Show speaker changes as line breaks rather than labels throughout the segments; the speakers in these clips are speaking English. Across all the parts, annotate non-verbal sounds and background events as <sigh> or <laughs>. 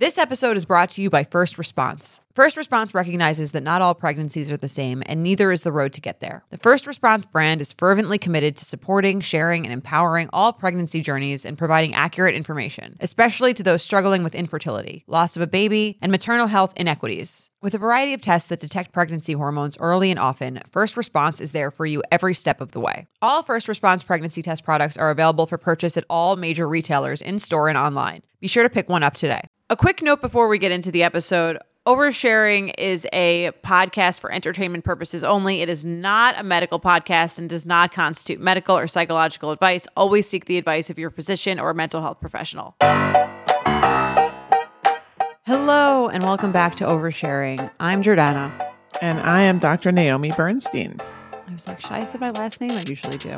This episode is brought to you by First Response. First Response recognizes that not all pregnancies are the same, and neither is the road to get there. The First Response brand is fervently committed to supporting, sharing, and empowering all pregnancy journeys and providing accurate information, especially to those struggling with infertility, loss of a baby, and maternal health inequities. With a variety of tests that detect pregnancy hormones early and often, First Response is there for you every step of the way. All First Response pregnancy test products are available for purchase at all major retailers in store and online. Be sure to pick one up today. A quick note before we get into the episode. Oversharing is a podcast for entertainment purposes only. It is not a medical podcast and does not constitute medical or psychological advice. Always seek the advice of your physician or mental health professional. Hello, and welcome back to Oversharing. I'm Jordana.
And I am Dr. Naomi Bernstein.
I was like, should I say my last name? I usually do.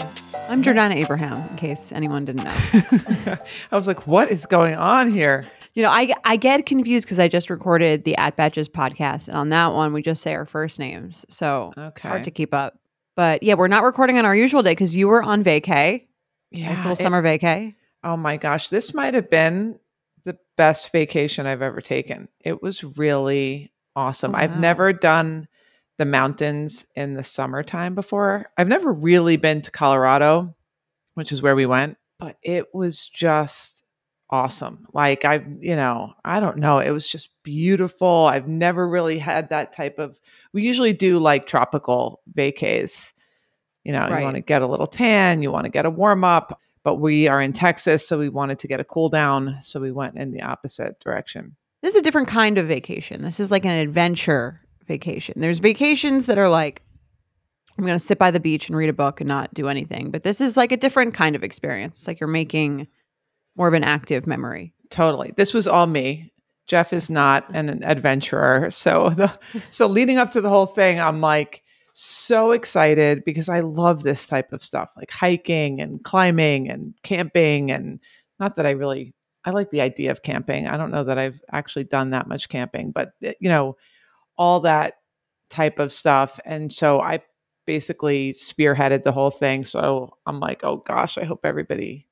I'm Jordana Abraham, in case anyone didn't know. <laughs>
I was like, what is going on here?
You know, I I get confused because I just recorded the At Batches podcast, and on that one we just say our first names, so it's
Okay.
hard to keep up. But yeah, we're not recording on our usual day because you were on vacay,
Yeah.
nice little
it-
summer vacay.
oh my gosh. This might have been the best vacation I've ever taken. It was really awesome.
Oh,
I've never done the mountains in the summertime before. I've never really been to Colorado, which is where we went, but it was just awesome. Like I, you know, I don't know, it was just beautiful. I've never really had that type of we usually do like tropical vacays. You know,
Right.
you want to get a little tan, you want to get a warm up, but we are in Texas, so we wanted to get a cool down, so we went in the opposite direction.
This is a different kind of vacation. This is like an adventure vacation. There's vacations that are like, I'm going to sit by the beach and read a book and not do anything. But this is like a different kind of experience. It's like you're making more of an active memory.
Totally. This was all me. Jeff is not an adventurer. So the so leading up to the whole thing, I'm like so excited because I love this type of stuff, like hiking and climbing and camping and not that I really I like the idea of camping. I don't know that I've actually done that much camping, but eh, you know, all that type of stuff. And so I basically spearheaded the whole thing. So I'm like, oh gosh, I hope everybody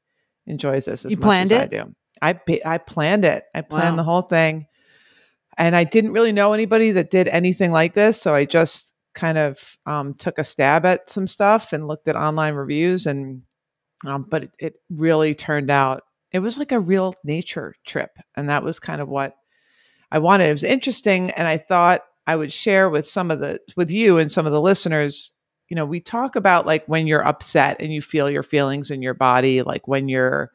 enjoys this as
You
much
planned
as I do. I I planned it. I planned
Wow.
the whole thing, and I didn't really know anybody that did anything like this. So I just kind of um, took a stab at some stuff and looked at online reviews, and um, but it, it really turned out it was like a real nature trip, and that was kind of what I wanted. It was interesting, and I thought I would share with some of the with you and some of the listeners. You know, we talk about like when you're upset and you feel your feelings in your body, like when you're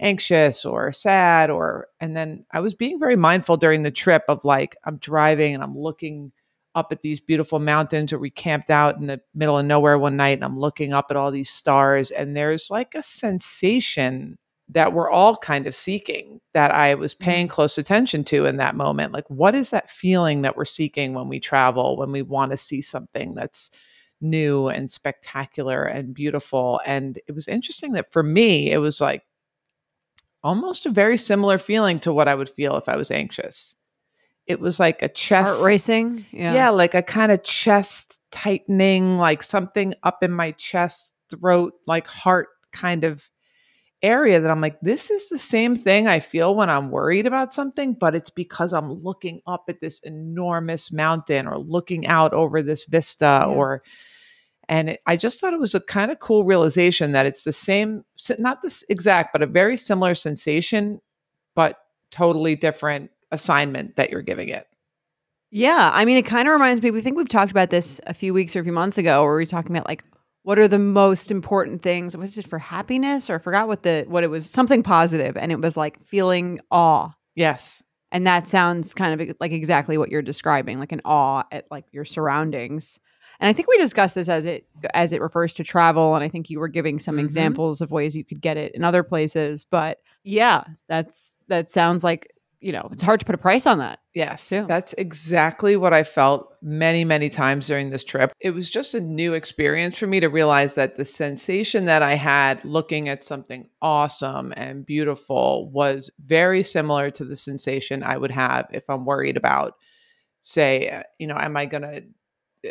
anxious or sad or and then I was being very mindful during the trip of like I'm driving and I'm looking up at these beautiful mountains or we camped out in the middle of nowhere one night and I'm looking up at all these stars and there's like a sensation that we're all kind of seeking that I was mm-hmm. paying close attention to in that moment like what is that feeling that we're seeking when we travel when we want to see something that's new and spectacular and beautiful and it was interesting that for me it was like almost a very similar feeling to what I would feel if I was anxious. It was like a chest
Heart racing.
Yeah, like a kind of chest tightening, like something up in my chest, throat, like heart kind of area that I'm like, this is the same thing I feel when I'm worried about something, but it's because I'm looking up at this enormous mountain or looking out over this vista
Yeah.
or and it, I just thought it was a kind of cool realization that it's the same, not this exact, but a very similar sensation, but totally different assignment that you're giving it.
Yeah, I mean, it kind of reminds me. We think we've talked about this a few weeks or a few months ago, where we were talking about like what are the most important things. Was it for happiness, or I forgot what the what it was? Something positive, and it was like feeling awe,
Yes.
and that sounds kind of like exactly what you're describing, like an awe at like your surroundings. And I think we discussed this as it as it refers to travel, and I think you were giving some
Mhm.
examples of ways you could get it in other places. But yeah, that's that sounds like you know it's hard to put a price on that.
Yes,
too.
that's exactly what I felt many, many times during this trip. It was just a new experience for me to realize that the sensation that I had looking at something awesome and beautiful was very similar to the sensation I would have if I'm worried about, say, uh, you know, am I going to.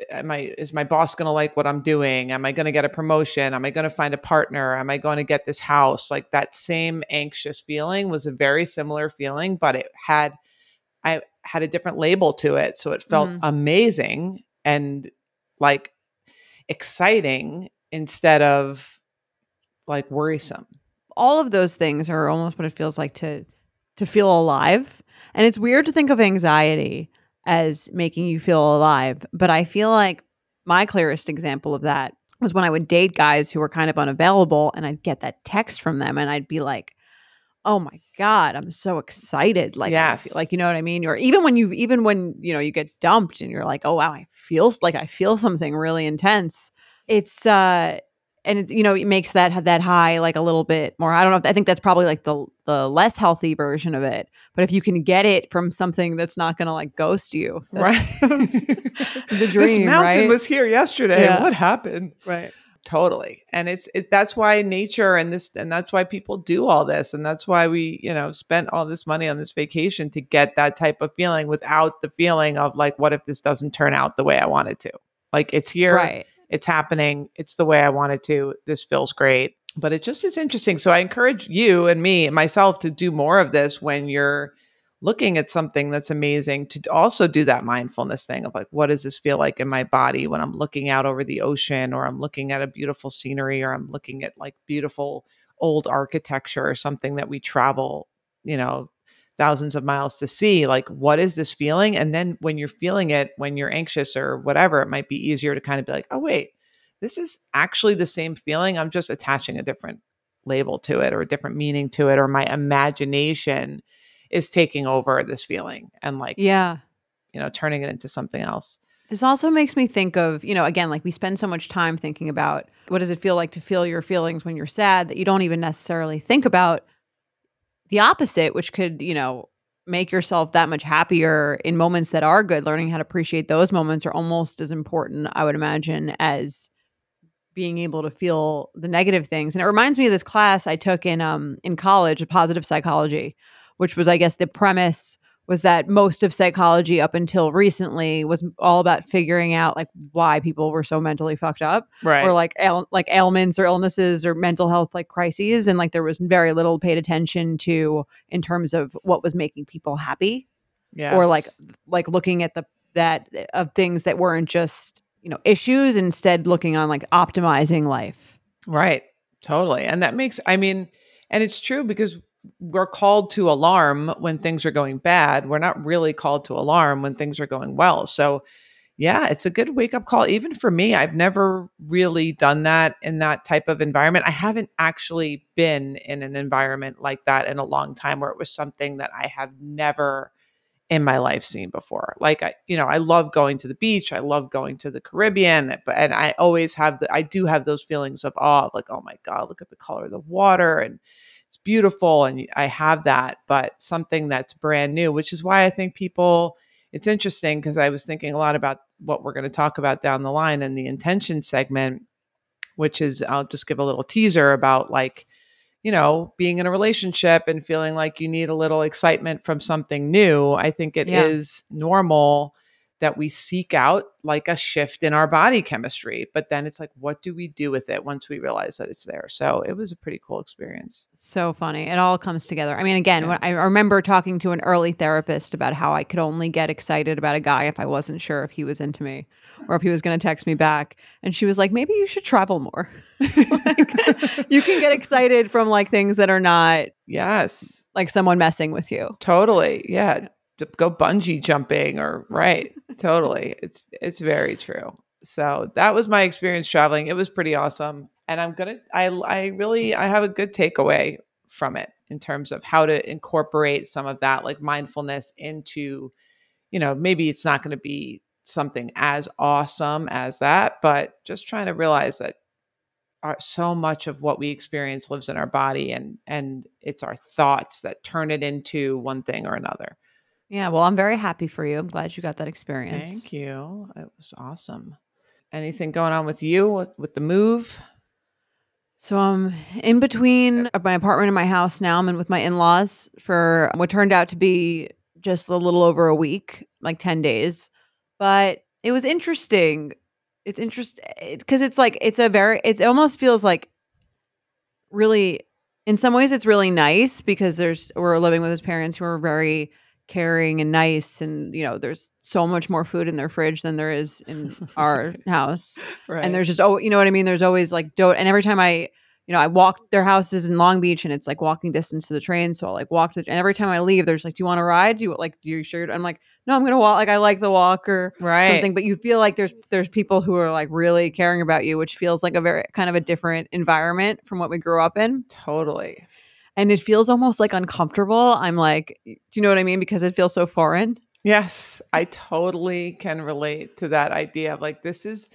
Am I is my boss going to like what I'm doing? Am I going to get a promotion? Am I going to find a partner? Am I going to get this house? Like that same anxious feeling was a very similar feeling, but it had I had a different label to it. So it felt
Mhm.
amazing and like exciting instead of like worrisome.
all of those things are almost what it feels like to to feel alive. And it's weird to think of anxiety as making you feel alive, but I feel like my clearest example of that was when I would date guys who were kind of unavailable and I'd get that text from them and I'd be like, "Oh my god, I'm so excited." Like
Yes.
like you know what I mean? Or even when you even when, you know, you get dumped and you're like, "Oh wow, I feel like I feel something really intense." It's uh and it, you know it makes that that high like a little bit more i don't know i think that's probably like the the less healthy version of it but if you can get it from something that's not gonna like ghost you
Right. <laughs>
the <laughs> dream this
mountain
right
was here yesterday.
Yeah.
What happened?
right
Totally. And it's it, that's why nature and this and that's why people do all this and that's why we, you know, spent all this money on this vacation to get that type of feeling without the feeling of like what if this doesn't turn out the way I want it to. Like it's here,
right
it's happening, it's the way I wanted to. This feels great. But it just is interesting. So I encourage you and me and myself to do more of this when you're looking at something that's amazing to also do that mindfulness thing of like what does this feel like in my body when i'm looking out over the ocean or i'm looking at a beautiful scenery or i'm looking at like beautiful old architecture or something that we travel you know thousands of miles to see like what is this feeling? And then when you're feeling it when you're anxious or whatever it might be easier to kind of be like oh wait this is actually the same feeling. I'm just attaching a different label to it or a different meaning to it or my imagination is taking over this feeling and like
yeah.
you know turning it into something else.
This also makes me think of, you know, again, like we spend so much time thinking about what does it feel like to feel your feelings when you're sad that you don't even necessarily think about the opposite, which could, you know, make yourself that much happier in moments that are good. Learning how to appreciate those moments are almost as important, I would imagine, as being able to feel the negative things. And it reminds me of this class I took in um in college, positive psychology, which was I guess the premise was that most of psychology up until recently was all about figuring out like why people were so mentally fucked up
right.
or like ail- like ailments or illnesses or mental health like crises and like there was very little paid attention to in terms of what was making people happy
yeah
or like like looking at the that of things that weren't just you know issues instead looking on like optimizing life.
Right. Totally. And that makes i mean and it's true because we're called to alarm when things are going bad we're not really called to alarm when things are going well so yeah it's a good wake up call even for me i've never really done that in that type of environment i haven't actually been in an environment like that in a long time where it was something that i have never in my life seen before. Like I, you know, I love going to the beach. I love going to the Caribbean, but and I always have the I do have those feelings of awe, like, oh my God, look at the color of the water and it's beautiful. And I have that, but something that's brand new, which is why I think people it's interesting because I was thinking a lot about what we're going to talk about down the line in the intention segment, which is I'll just give a little teaser about like you know, being in a relationship and feeling like you need a little excitement from something new, I think it is
Yeah.
normal that we seek out like a shift in our body chemistry. But then it's like, what do we do with it once we realize that it's there? So it was a pretty cool experience.
so funny it all comes together i mean again
Yeah.
when i remember talking to an early therapist about how i could only get excited about a guy if i wasn't sure if he was into me or if he was going to text me back and she was like maybe you should travel more <laughs> like, you can get excited from like things that are not
Yes,
like someone messing with you
totally. Yeah. Go bungee jumping or <laughs> right. totally. It's it's very true. So that was my experience traveling. It was pretty awesome. And I'm gonna I I really I have a good takeaway from it in terms of how to incorporate some of that like mindfulness into, you know, maybe it's not gonna be something as awesome as that, but just trying to realize that our, so much of what we experience lives in our body and and it's our thoughts that turn it into one thing or another.
Yeah well i'm very happy for you i'm glad you got that experience
Thank you. It was awesome. Anything going on with you with, with the move?
So I'm in between my apartment and my house now. I'm in with my in-laws for what turned out to be just a little over a week, like 10 days. But it was interesting. It's interesting because eh, it's like it's a very it almost feels like really in some ways it's really nice because there's we're living with his parents who are very caring and nice and you know there's so much more food in their fridge than there is in <laughs> our house
right.
and there's just oh you know what i mean there's always like do and every time i you know i walk their houses in long beach and it's like walking distance to the train so i'll like walk to the, and every time i leave there's like do you want to ride do you like do you sure i'm like no i'm gonna walk like i like the walk or
right.
something but you feel like there's there's people who are like really caring about you which feels like a very kind of a different environment from what we grew up in
Totally.
And it feels almost like uncomfortable i'm like do you know what i mean because it feels so foreign
Yes, I totally can relate to that idea of like this is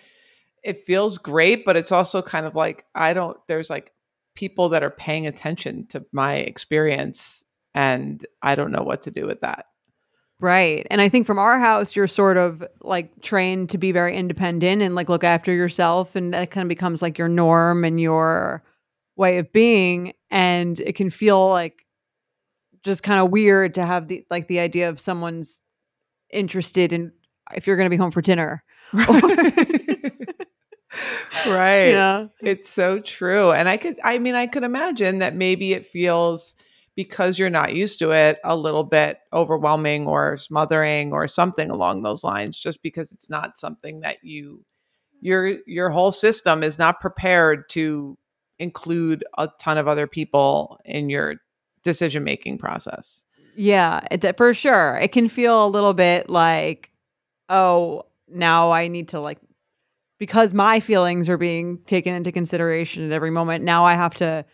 it feels great, but it's also kind of like I don't there's like people that are paying attention to my experience and I don't know what to do with that.
Right. And I think from our house, you're sort of like trained to be very independent and like look after yourself. And that kind of becomes like your norm and your way of being. And it can feel like just kind of weird to have the like the idea of someone's interested in if you're going to be home for dinner. <laughs>
right.
Yeah.
It's so true. And I could I mean I could imagine that maybe it feels because you're not used to it a little bit overwhelming or smothering or something along those lines just because it's not something that you your your whole system is not prepared to include a ton of other people in your decision making process.
Yeah, it, for sure. It can feel a little bit like, oh, now I need to like, because my feelings are being taken into consideration at every moment. Now I have to,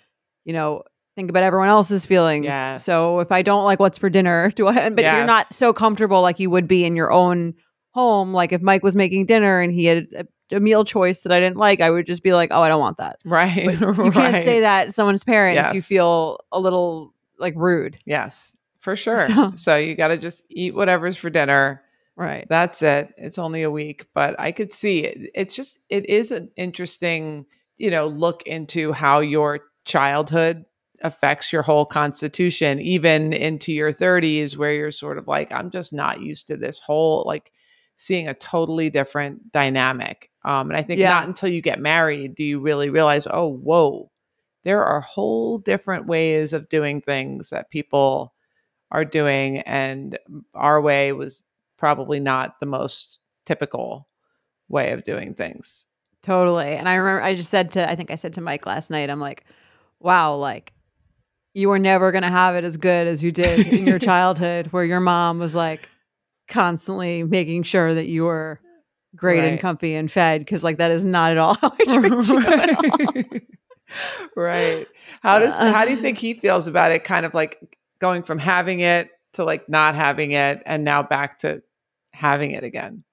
you know, think about everyone else's feelings.
Yes.
So if I don't like what's for dinner, <laughs> do I? But you're not so comfortable like you would be in your own home. Like if Mike was making dinner and he had a, a meal choice that I didn't like, I would just be like, oh, I don't want that.
Right. <laughs>
You can't say that to someone's parents. You feel a little like rude.
Yes, for sure.
So-
So, you got to just eat whatever's for dinner.
Right.
That's it. It's only a week, but I could see it. It's just, it is an interesting, you know, look into how your childhood affects your whole constitution, even into your 30s, where you're sort of like, I'm just not used to this whole, like, seeing a totally different dynamic. Um, and I think
Yeah.
not until you get married do you really realize, oh, whoa, there are whole different ways of doing things that people are doing. And our way was probably not the most typical way of doing things.
Totally. And I remember I just said to I think I said to Mike last night, I'm like, wow, like you were never gonna have it as good as you did in your <laughs> childhood where your mom was like constantly making sure that you were great and comfy and fed because like that is not at all <laughs> how I <laughs> treat you at all.
right. <laughs> right. How does uh, how do you uh. think he feels about it? Kind of like going from having it to like not having it and now back to having it again.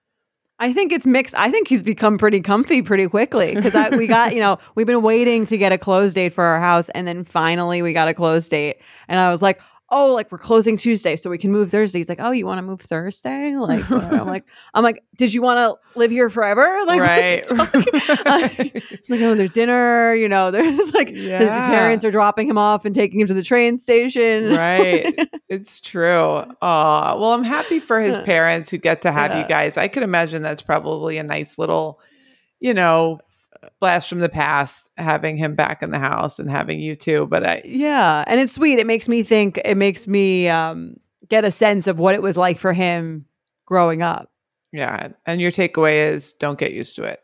I think it's mixed. I think he's become pretty comfy pretty quickly because we got, you know, we've been waiting to get a close date for our house. And then finally we got a close date. And I was like, oh, like we're closing Tuesday so we can move Thursday. He's like, oh, you want to move Thursday? Like. I'm like, <laughs> I'm like, did you want to live here forever? <laughs> Like, what are you
right. <laughs>
like, oh, there's dinner, you know, there's like, his
Yeah.
parents are dropping him off and taking him to the train station.
right. It's true. Aw. Well, I'm happy for his parents who get to have
Yeah.
you guys. I could imagine that's probably a nice little, you know, blast from the past having him back in the house and having you too. But I,
Yeah, and it's sweet. It makes me think. It makes me um, get a sense of what it was like for him growing up.
yeah. And your takeaway is don't get used to it.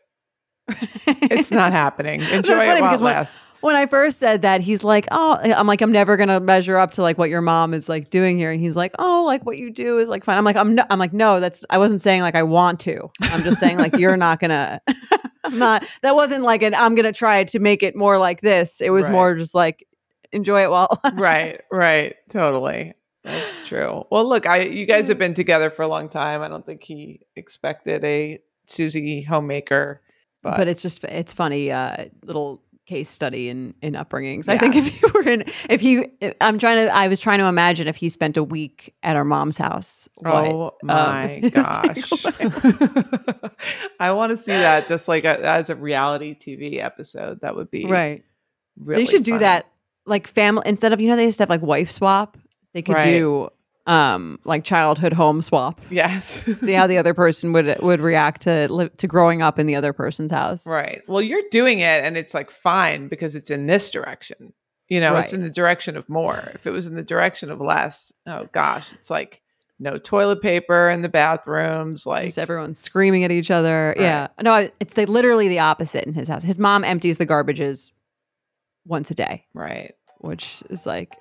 It's not happening. <laughs> Enjoy it
funny
while
because
it
when- When I first said that, he's like, "Oh, I'm like, I'm never gonna measure up to like what your mom is like doing here." And he's like, "Oh, like what you do is like fine." I'm like, "I'm no, I'm like, no, that's I wasn't saying like I want to. I'm just saying like you're not gonna. <laughs> I'm not. That wasn't like an I'm gonna try to make it more like this. It was
Right.
more just like enjoy it while it
right right totally that's true well look i you guys have been together for a long time i don't think he expected a susie homemaker but,
but, it's just it's funny uh little case study in in upbringings. I think if you were in if you if- i'm trying to i was trying to imagine if he spent a week at our mom's house
oh
um,
my <laughs>
his
gosh. <laughs> i want to see that just like a, as a reality tv episode. That would be
right.
Really
they should do that like family instead of you know they used to have like wife swap? They could
Right.
do um like childhood home swap
yes <laughs>
see how the other person would would react to li- to growing up in the other person's house
Right. Well, you're doing it and it's like fine because it's in this direction. You know, it's in the direction of more. If it was in the direction of less, oh gosh, it's like no toilet paper in the bathrooms. Like
Just everyone screaming at each other.
Right.
Yeah. No, it's the, literally the opposite in his house. His mom empties the garbages once a day,
right,
which is like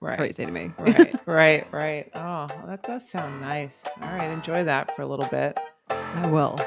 right,
crazy to me.
right, <laughs> right, right. Oh, that does sound nice. All right, enjoy that for a little bit.
I will.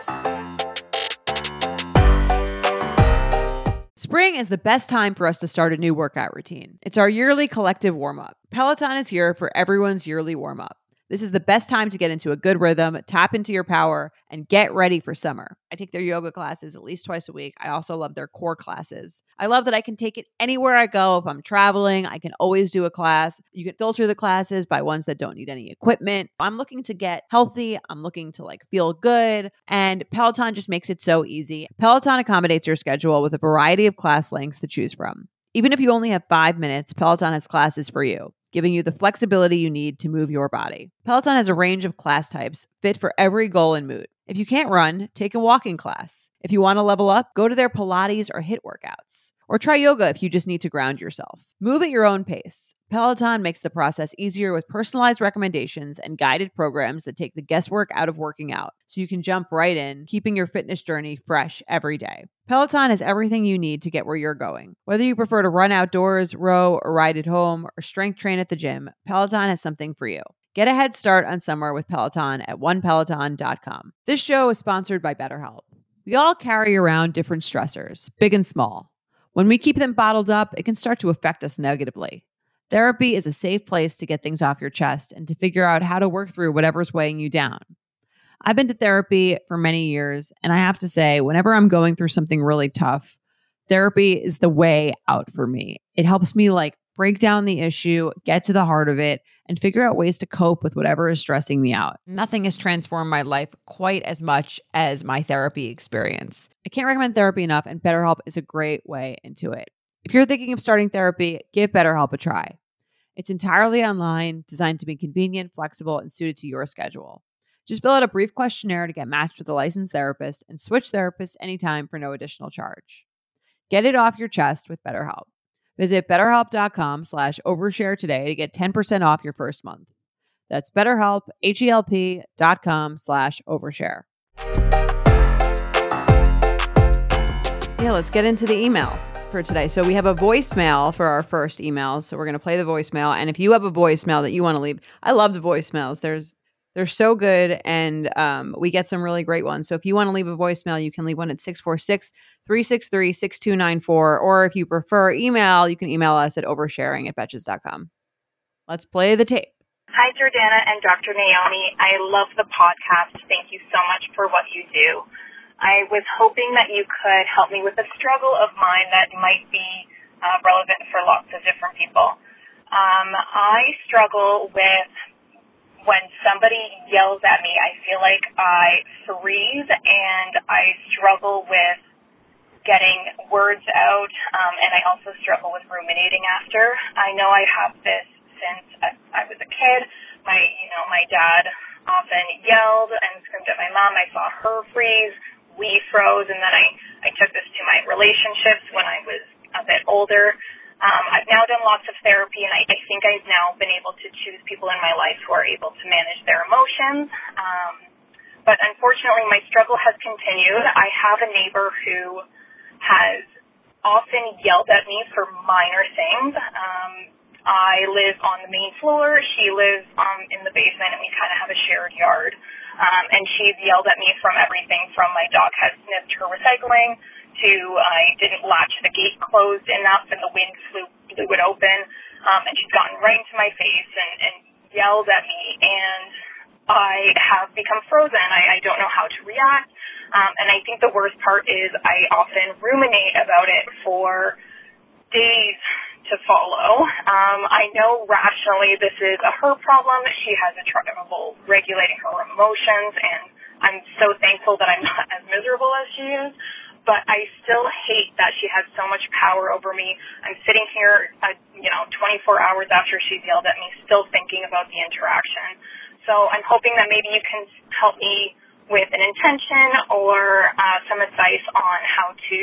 Spring is the best time for us to start a new workout routine. It's our yearly collective warm up. Peloton is here for everyone's yearly warm up. This is the best time to get into a good rhythm, tap into your power, and get ready for summer. I take their yoga classes at least twice a week. I also love their core classes. I love that I can take it anywhere I go. If I'm traveling, I can always do a class. You can filter the classes by ones that don't need any equipment. I'm looking to get healthy. I'm looking to like feel good. And Peloton just makes it so easy. Peloton accommodates your schedule with a variety of class lengths to choose from. Even if you only have five minutes, Peloton has classes for you, giving you the flexibility you need to move your body. Peloton has a range of class types fit for every goal and mood. If you can't run, take a walking class. If you want to level up, go to their Pilates or HIIT workouts. Or try yoga if you just need to ground yourself. Move at your own pace. Peloton makes the process easier with personalized recommendations and guided programs that take the guesswork out of working out so you can jump right in, keeping your fitness journey fresh every day. Peloton has everything you need to get where you're going. Whether you prefer to run outdoors, row, or ride at home, or strength train at the gym, Peloton has something for you. Get a head start on summer with Peloton at onepeloton.com. This show is sponsored by BetterHelp. We all carry around different stressors, big and small. When we keep them bottled up, it can start to affect us negatively. Therapy is a safe place to get things off your chest and to figure out how to work through whatever's weighing you down. I've been to therapy for many years, and I have to say, whenever I'm going through something really tough, therapy is the way out for me. It helps me like break down the issue, get to the heart of it, and figure out ways to cope with whatever is stressing me out. Nothing has transformed my life quite as much as my therapy experience. I can't recommend therapy enough, and BetterHelp is a great way into it. If you're thinking of starting therapy, give BetterHelp a try. It's entirely online, designed to be convenient, flexible, and suited to your schedule. Just fill out a brief questionnaire to get matched with a licensed therapist and switch therapists anytime for no additional charge. Get it off your chest with BetterHelp. Visit betterhelp.com slash overshare today to get 10% off your first month. That's betterhelp, H-E-L-P dot com slash overshare. Yeah, let's get into the email for today. So we have a voicemail for our first email. So we're going to play the voicemail. And if you have a voicemail that you want to leave, I love the voicemails. There's they're so good and um, we get some really great ones. So if you want to leave a voicemail, you can leave one at 646 363 6294. Or if you prefer email, you can email us at oversharing at betches.com. Let's play the tape.
Hi, Jordana and Dr. Naomi. I love the podcast. Thank you so much for what you do. I was hoping that you could help me with a struggle of mine that might be uh, relevant for lots of different people. Um, I struggle with when somebody yells at me, I feel like I freeze and I struggle with getting words out, um, and I also struggle with ruminating after. I know I have this since I was a kid. My, you know, my dad often yelled and screamed at my mom. I saw her freeze. We froze, and then I, I took this to my relationships when I was a bit older. Um, I've now done lots of therapy, and I, I think I've now been able to choose people in my life who are able to manage their emotions. Um, but unfortunately, my struggle has continued. I have a neighbor who has often yelled at me for minor things. Um, I live on the main floor. She lives um, in the basement, and we kind of have a shared yard. Um, and she's yelled at me from everything from my dog has sniffed her recycling to I didn't latch the gate closed enough and the wind flew blew it open. Um, and she's gotten right into my face and, and yelled at me and I have become frozen. I, I don't know how to react. Um, and I think the worst part is I often ruminate about it for days to follow. Um, I know rationally this is a her problem. She has a trouble regulating her emotions, and I'm so thankful that I'm <laughs> not as miserable as she is but I still hate that she has so much power over me. I'm sitting here, uh, you know, 24 hours after she's yelled at me, still thinking about the interaction. So I'm hoping that maybe you can help me with an intention or uh, some advice on how to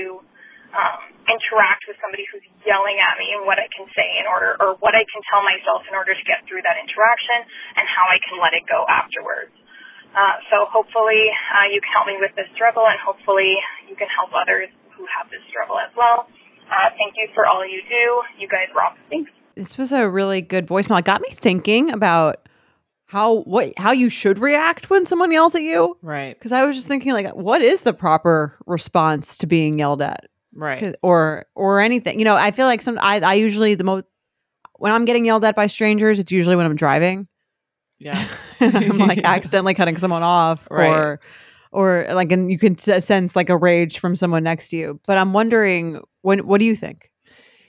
um, interact with somebody who's yelling at me and what I can say in order, or what I can tell myself in order to get through that interaction and how I can let it go afterwards. Uh, so hopefully uh, you can help me with this struggle and hopefully you can help others who have this struggle as well. Uh, thank you for all you do. You guys rock. Thanks.
This was a really good voicemail. It got me thinking about how what how you should react when someone yells at you.
Right.
Because I was just thinking, like, what is the proper response to being yelled at?
Right.
or or anything. You know, I feel like some I I usually the most when I'm getting yelled at by strangers, it's usually when I'm driving.
Yeah. <laughs>
I'm like <laughs> accidentally cutting someone off
Right.
or or like and you can sense like a rage from someone next to you. But I'm wondering when what do you think?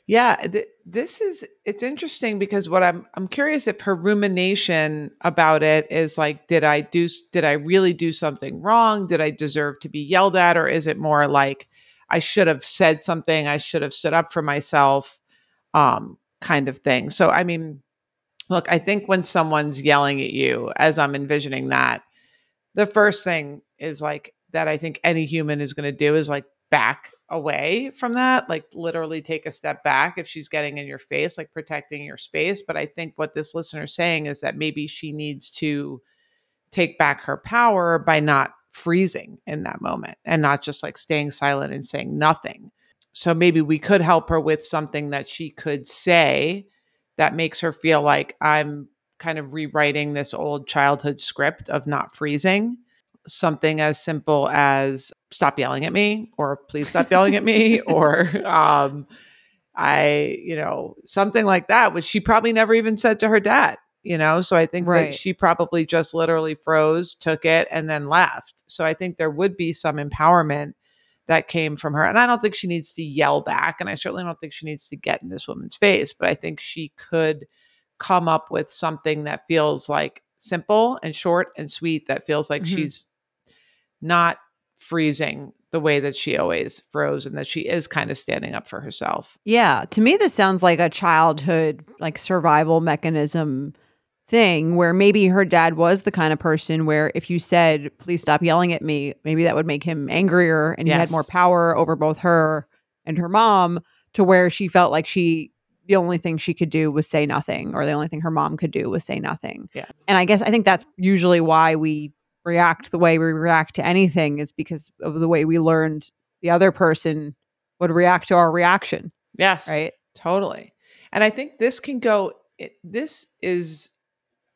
Yeah, th- this is it's interesting because what I'm I'm curious if her rumination about it is like did I do did I really do something wrong? Did I deserve to be yelled at or is it more like I should have said something, I should have stood up for myself um kind of thing. So I mean look, I think when someone's yelling at you as I'm envisioning that the first thing is like that I think any human is going to do is like back away from that, like literally take a step back if she's getting in your face, like protecting your space. But I think what this listener is saying is that maybe she needs to take back her power by not freezing in that moment and not just like staying silent and saying nothing. So maybe we could help her with something that she could say that makes her feel like I'm kind of rewriting this old childhood script of not freezing. Something as simple as stop yelling at me or please stop yelling at me <laughs> or um I, you know, something like that, which she probably never even said to her dad, you know? So I think
Right.
that she probably just literally froze, took it, and then left. So I think there would be some empowerment that came from her. And I don't think she needs to yell back. And I certainly don't think she needs to get in this woman's face, but I think she could come up with something that feels like simple and short and sweet, that feels like
Mhm.
she's not freezing the way that she always froze and that she is kind of standing up for herself.
Yeah, to me this sounds like a childhood like survival mechanism thing where maybe her dad was the kind of person where if you said please stop yelling at me, maybe that would make him angrier and he had more power over both her and her mom to where she felt like she the only thing she could do was say nothing or the only thing her mom could do was say nothing.
Yeah.
And I guess I think that's usually why we react the way we react to anything is because of the way we learned the other person would react to our reaction,
Yes.
right?
Totally. And I think this can go, it, this is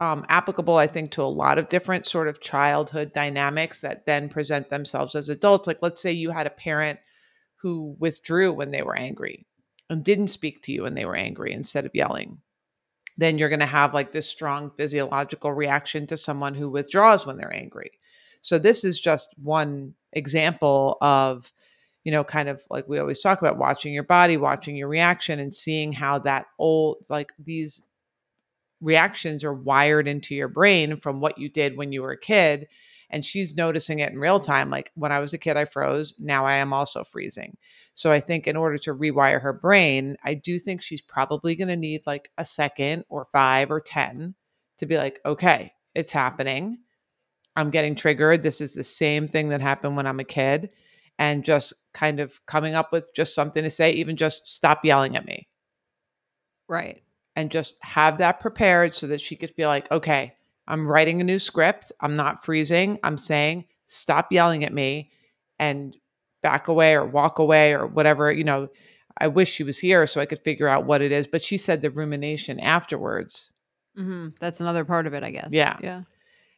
um, applicable, I think, to a lot of different sort of childhood dynamics that then present themselves as adults. Like, let's say you had a parent who withdrew when they were angry and didn't speak to you when they were angry instead of yelling. Then you're going to have like this strong physiological reaction to someone who withdraws when they're angry. So, this is just one example of you know, kind of like we always talk about watching your body, watching your reaction, and seeing how that old, like these reactions are wired into your brain from what you did when you were a kid. And she's noticing it in real mm-hmm. time. Like when I was a kid, I froze. Now I am also freezing. So I think in order to rewire her brain, I do think she's probably going to need like a second or five or 10 to be like, okay, it's happening. I'm getting triggered. This is the same thing that happened when I'm a kid and just kind of coming up with just something to say, even just stop yelling at me
Right.
And just have that prepared so that she could feel like, okay, I'm writing a new script. I'm not freezing. I'm saying, stop yelling at me and back away or walk away or whatever. You know, I wish she was here so I could figure out what it is. But she said the rumination afterwards.
hmm That's another part of it, I guess.
Yeah.
Yeah.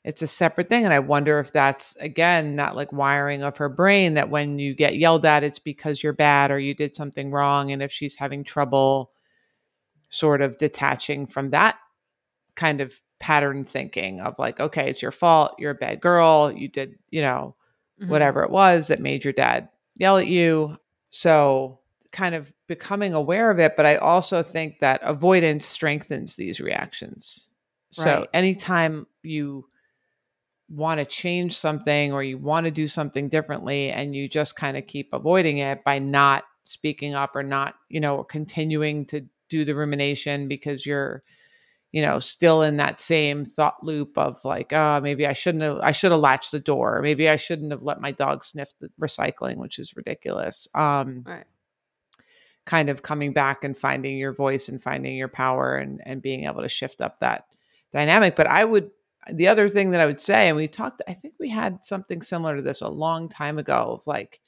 it's a separate thing. And I wonder if that's, again, that like wiring of her brain that when you get yelled at, it's because you're bad or you did something wrong. And if she's having trouble sort of detaching from that kind of pattern thinking of like, okay, it's your fault. You're a bad girl. You did, you know,
Mhm.
whatever it was that made your dad yell at you. So, kind of becoming aware of it. But I also think that avoidance strengthens these reactions. So, anytime you want to change something or you want to do something differently and you just kind of keep avoiding it by not speaking up or not, you know, continuing to do the rumination because you're you know still in that same thought loop of like oh maybe i shouldn't have i should have latched the door maybe i shouldn't have let my dog sniff the recycling which is ridiculous um
Right.
kind of coming back and finding your voice and finding your power and and being able to shift up that dynamic. But I would the other thing that I would say, and we talked, I think we had something similar to this a long time ago of like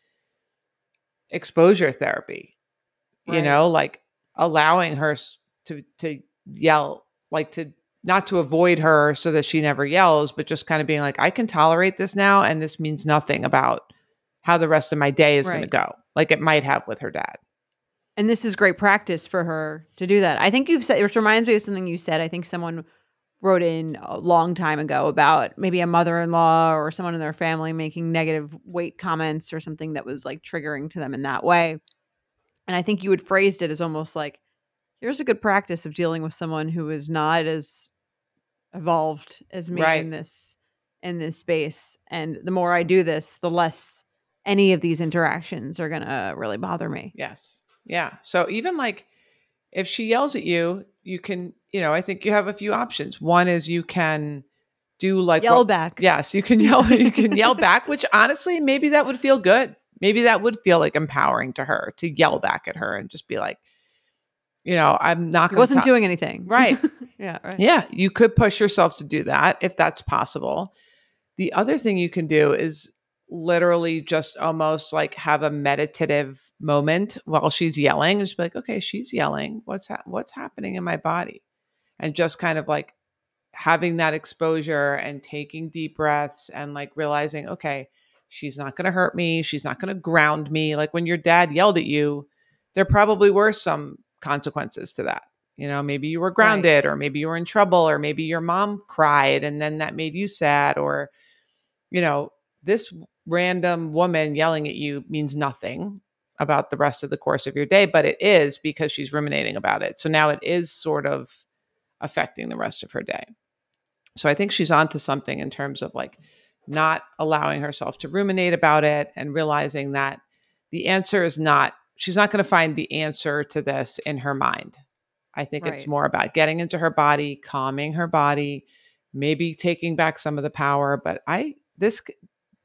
exposure therapy, you know, like allowing her to to yell, like to not to avoid her so that she never yells, but just kind of being like, I can tolerate this now, and this means nothing about how the rest of my day is going to go, like it might have with her dad.
And this is great practice for her to do that. I think you've said, which reminds me of something you said. I think someone wrote in a long time ago about maybe a mother in law or someone in their family making negative weight comments or something that was like triggering to them in that way. And I think you had phrased it as almost like, here's a good practice of dealing with someone who is not as evolved as me
Right.
in this in this space. And the more I do this, the less any of these interactions are gonna really bother me.
Yes. Yeah. So even like if she yells at you, you can, you know, I think you have a few options. One is you can do like
Yell
what-
back.
Yes, you can yell. You can yell back, which honestly, maybe that would feel good. Maybe that would feel like empowering to her to yell back at her and just be like, you know, I'm not
wasn't doing anything.
right. <laughs>
yeah, right.
Yeah, you could push yourself to do that if that's possible. The other thing you can do is literally just almost like have a meditative moment while she's yelling and just be like, okay, she's yelling. What's ha- what's happening in my body? And just kind of like having that exposure and taking deep breaths and like realizing, okay, she's not going to hurt me. She's not going to ground me. Like when your dad yelled at you, there probably were some consequences to that. You know, maybe you were grounded, or maybe you were in trouble, or maybe your mom cried and then that made you sad, or, you know, this random woman yelling at you means nothing about the rest of the course of your day, but it is because she's ruminating about it. So now it is sort of affecting the rest of her day. So I think she's onto something in terms of like not allowing herself to ruminate about it and realizing that the answer is not, she's not going to find the answer to this in her mind. I think it's more about getting into her body, calming her body, maybe taking back some of the power. But I, this,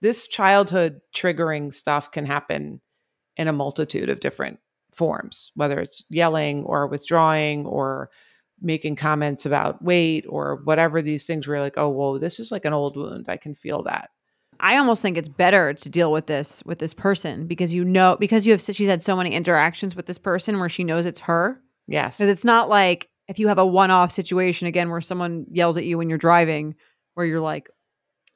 this childhood triggering stuff can happen in a multitude of different forms, whether it's yelling or withdrawing or making comments about weight or whatever these things where you're like, oh, whoa, this is like an old wound. I can feel that.
I almost think it's better to deal with this with this person because you know because you have she's had so many interactions with this person where she knows it's her.
Yes.
Because it's not like if you have a one-off situation again where someone yells at you when you're driving, where you're like,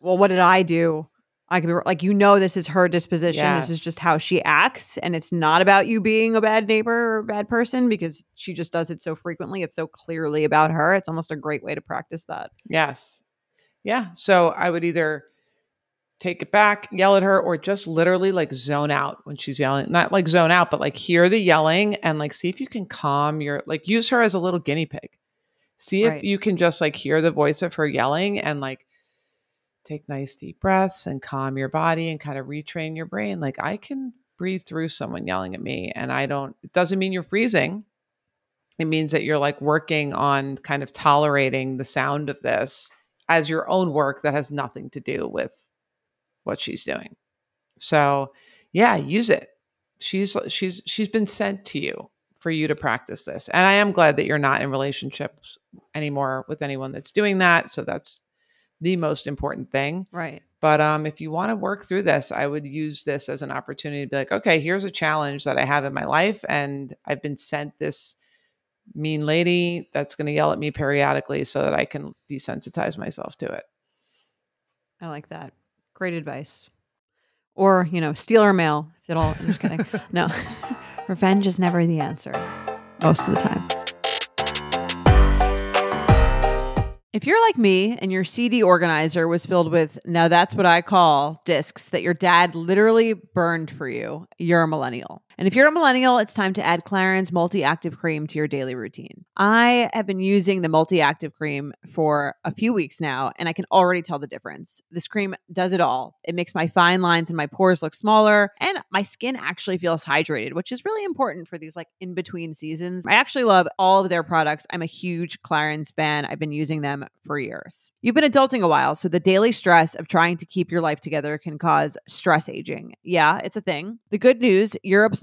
"Well, what did I do?" I could be like, you know, this is her disposition. This is just how she acts, and it's not about you being a bad neighbor or a bad person because she just does it so frequently. It's so clearly about her. It's almost a great way to practice that.
Yes. Yeah. So I would either take it back, yell at her, or just literally like zone out when she's yelling. Not like zone out, but like hear the yelling and like see if you can calm your, like use her as a little guinea pig. See if you can just like hear the voice of her yelling and like take nice deep breaths and calm your body and kind of retrain your brain. Like I can breathe through someone yelling at me and I don't, it doesn't mean you're freezing. It means that you're like working on kind of tolerating the sound of this as your own work that has nothing to do with what she's doing. So, yeah, use it. She's she's she's been sent to you for you to practice this. And I am glad that you're not in relationships anymore with anyone that's doing that, so that's the most important thing.
Right.
But um, if you want to work through this, I would use this as an opportunity to be like, okay, here's a challenge that I have in my life, and I've been sent this mean lady that's going to yell at me periodically so that I can desensitize myself to it.
I like that. Great advice. Or, you know, steal her mail. If it all, I'm just kidding. <laughs> no. <laughs> Revenge is never the answer most of the time. If you're like me and your CD organizer was filled with, now that's what I call discs that your dad literally burned for you, you're a millennial. And if you're a millennial, it's time to add Clarins Multi Active Cream to your daily routine. I have been using the Multi Active Cream for a few weeks now, and I can already tell the difference. This cream does it all. It makes my fine lines and my pores look smaller, and my skin actually feels hydrated, which is really important for these like in between seasons. I actually love all of their products. I'm a huge Clarins fan. I've been using them for years. You've been adulting a while, so the daily stress of trying to keep your life together can cause stress aging. Yeah, it's a thing. The good news Europe's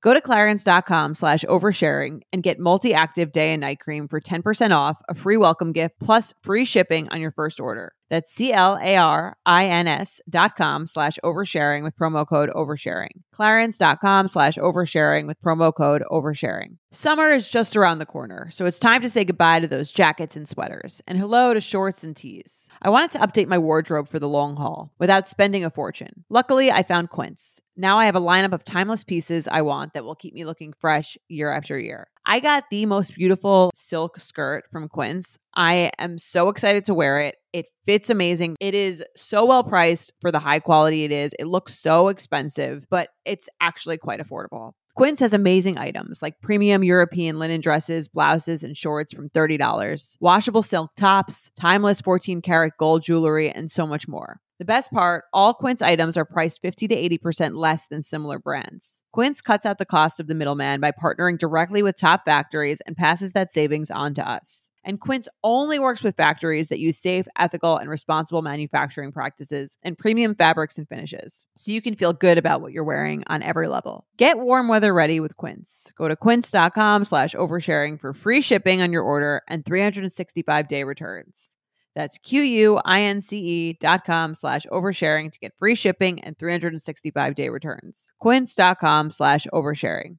Go to clarins.com slash oversharing and get multi active day and night cream for 10% off, a free welcome gift, plus free shipping on your first order. That's C L A R I N S dot com slash oversharing with promo code oversharing. Clarins.com slash oversharing with promo code oversharing. Summer is just around the corner, so it's time to say goodbye to those jackets and sweaters and hello to shorts and tees. I wanted to update my wardrobe for the long haul without spending a fortune. Luckily, I found Quince. Now I have a lineup of timeless pieces I want that will keep me looking fresh year after year. I got the most beautiful silk skirt from Quince. I am so excited to wear it. It fits amazing. It is so well priced for the high quality it is. It looks so expensive, but it's actually quite affordable. Quince has amazing items like premium European linen dresses, blouses, and shorts from $30, washable silk tops, timeless 14 karat gold jewelry, and so much more. The best part, all Quince items are priced 50 to 80% less than similar brands. Quince cuts out the cost of the middleman by partnering directly with top factories and passes that savings on to us. And Quince only works with factories that use safe, ethical, and responsible manufacturing practices and premium fabrics and finishes. So you can feel good about what you're wearing on every level. Get warm weather ready with Quince. Go to quince.com slash oversharing for free shipping on your order and 365 day returns. That's Q-U-I-N-C-E dot com slash oversharing to get free shipping and 365 day returns. Quince.com slash oversharing.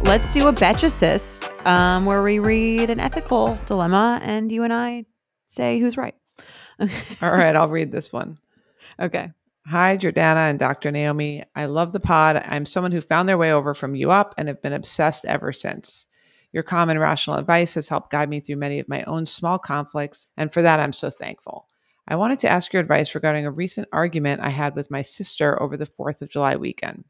Let's do a Betchicist um, where we read an ethical dilemma and you and I say who's right. <laughs>
All right, I'll read this one.
Okay.
Hi, Jordana and Dr. Naomi. I love the pod. I'm someone who found their way over from U Up and have been obsessed ever since. Your and rational advice has helped guide me through many of my own small conflicts, and for that, I'm so thankful. I wanted to ask your advice regarding a recent argument I had with my sister over the 4th of July weekend.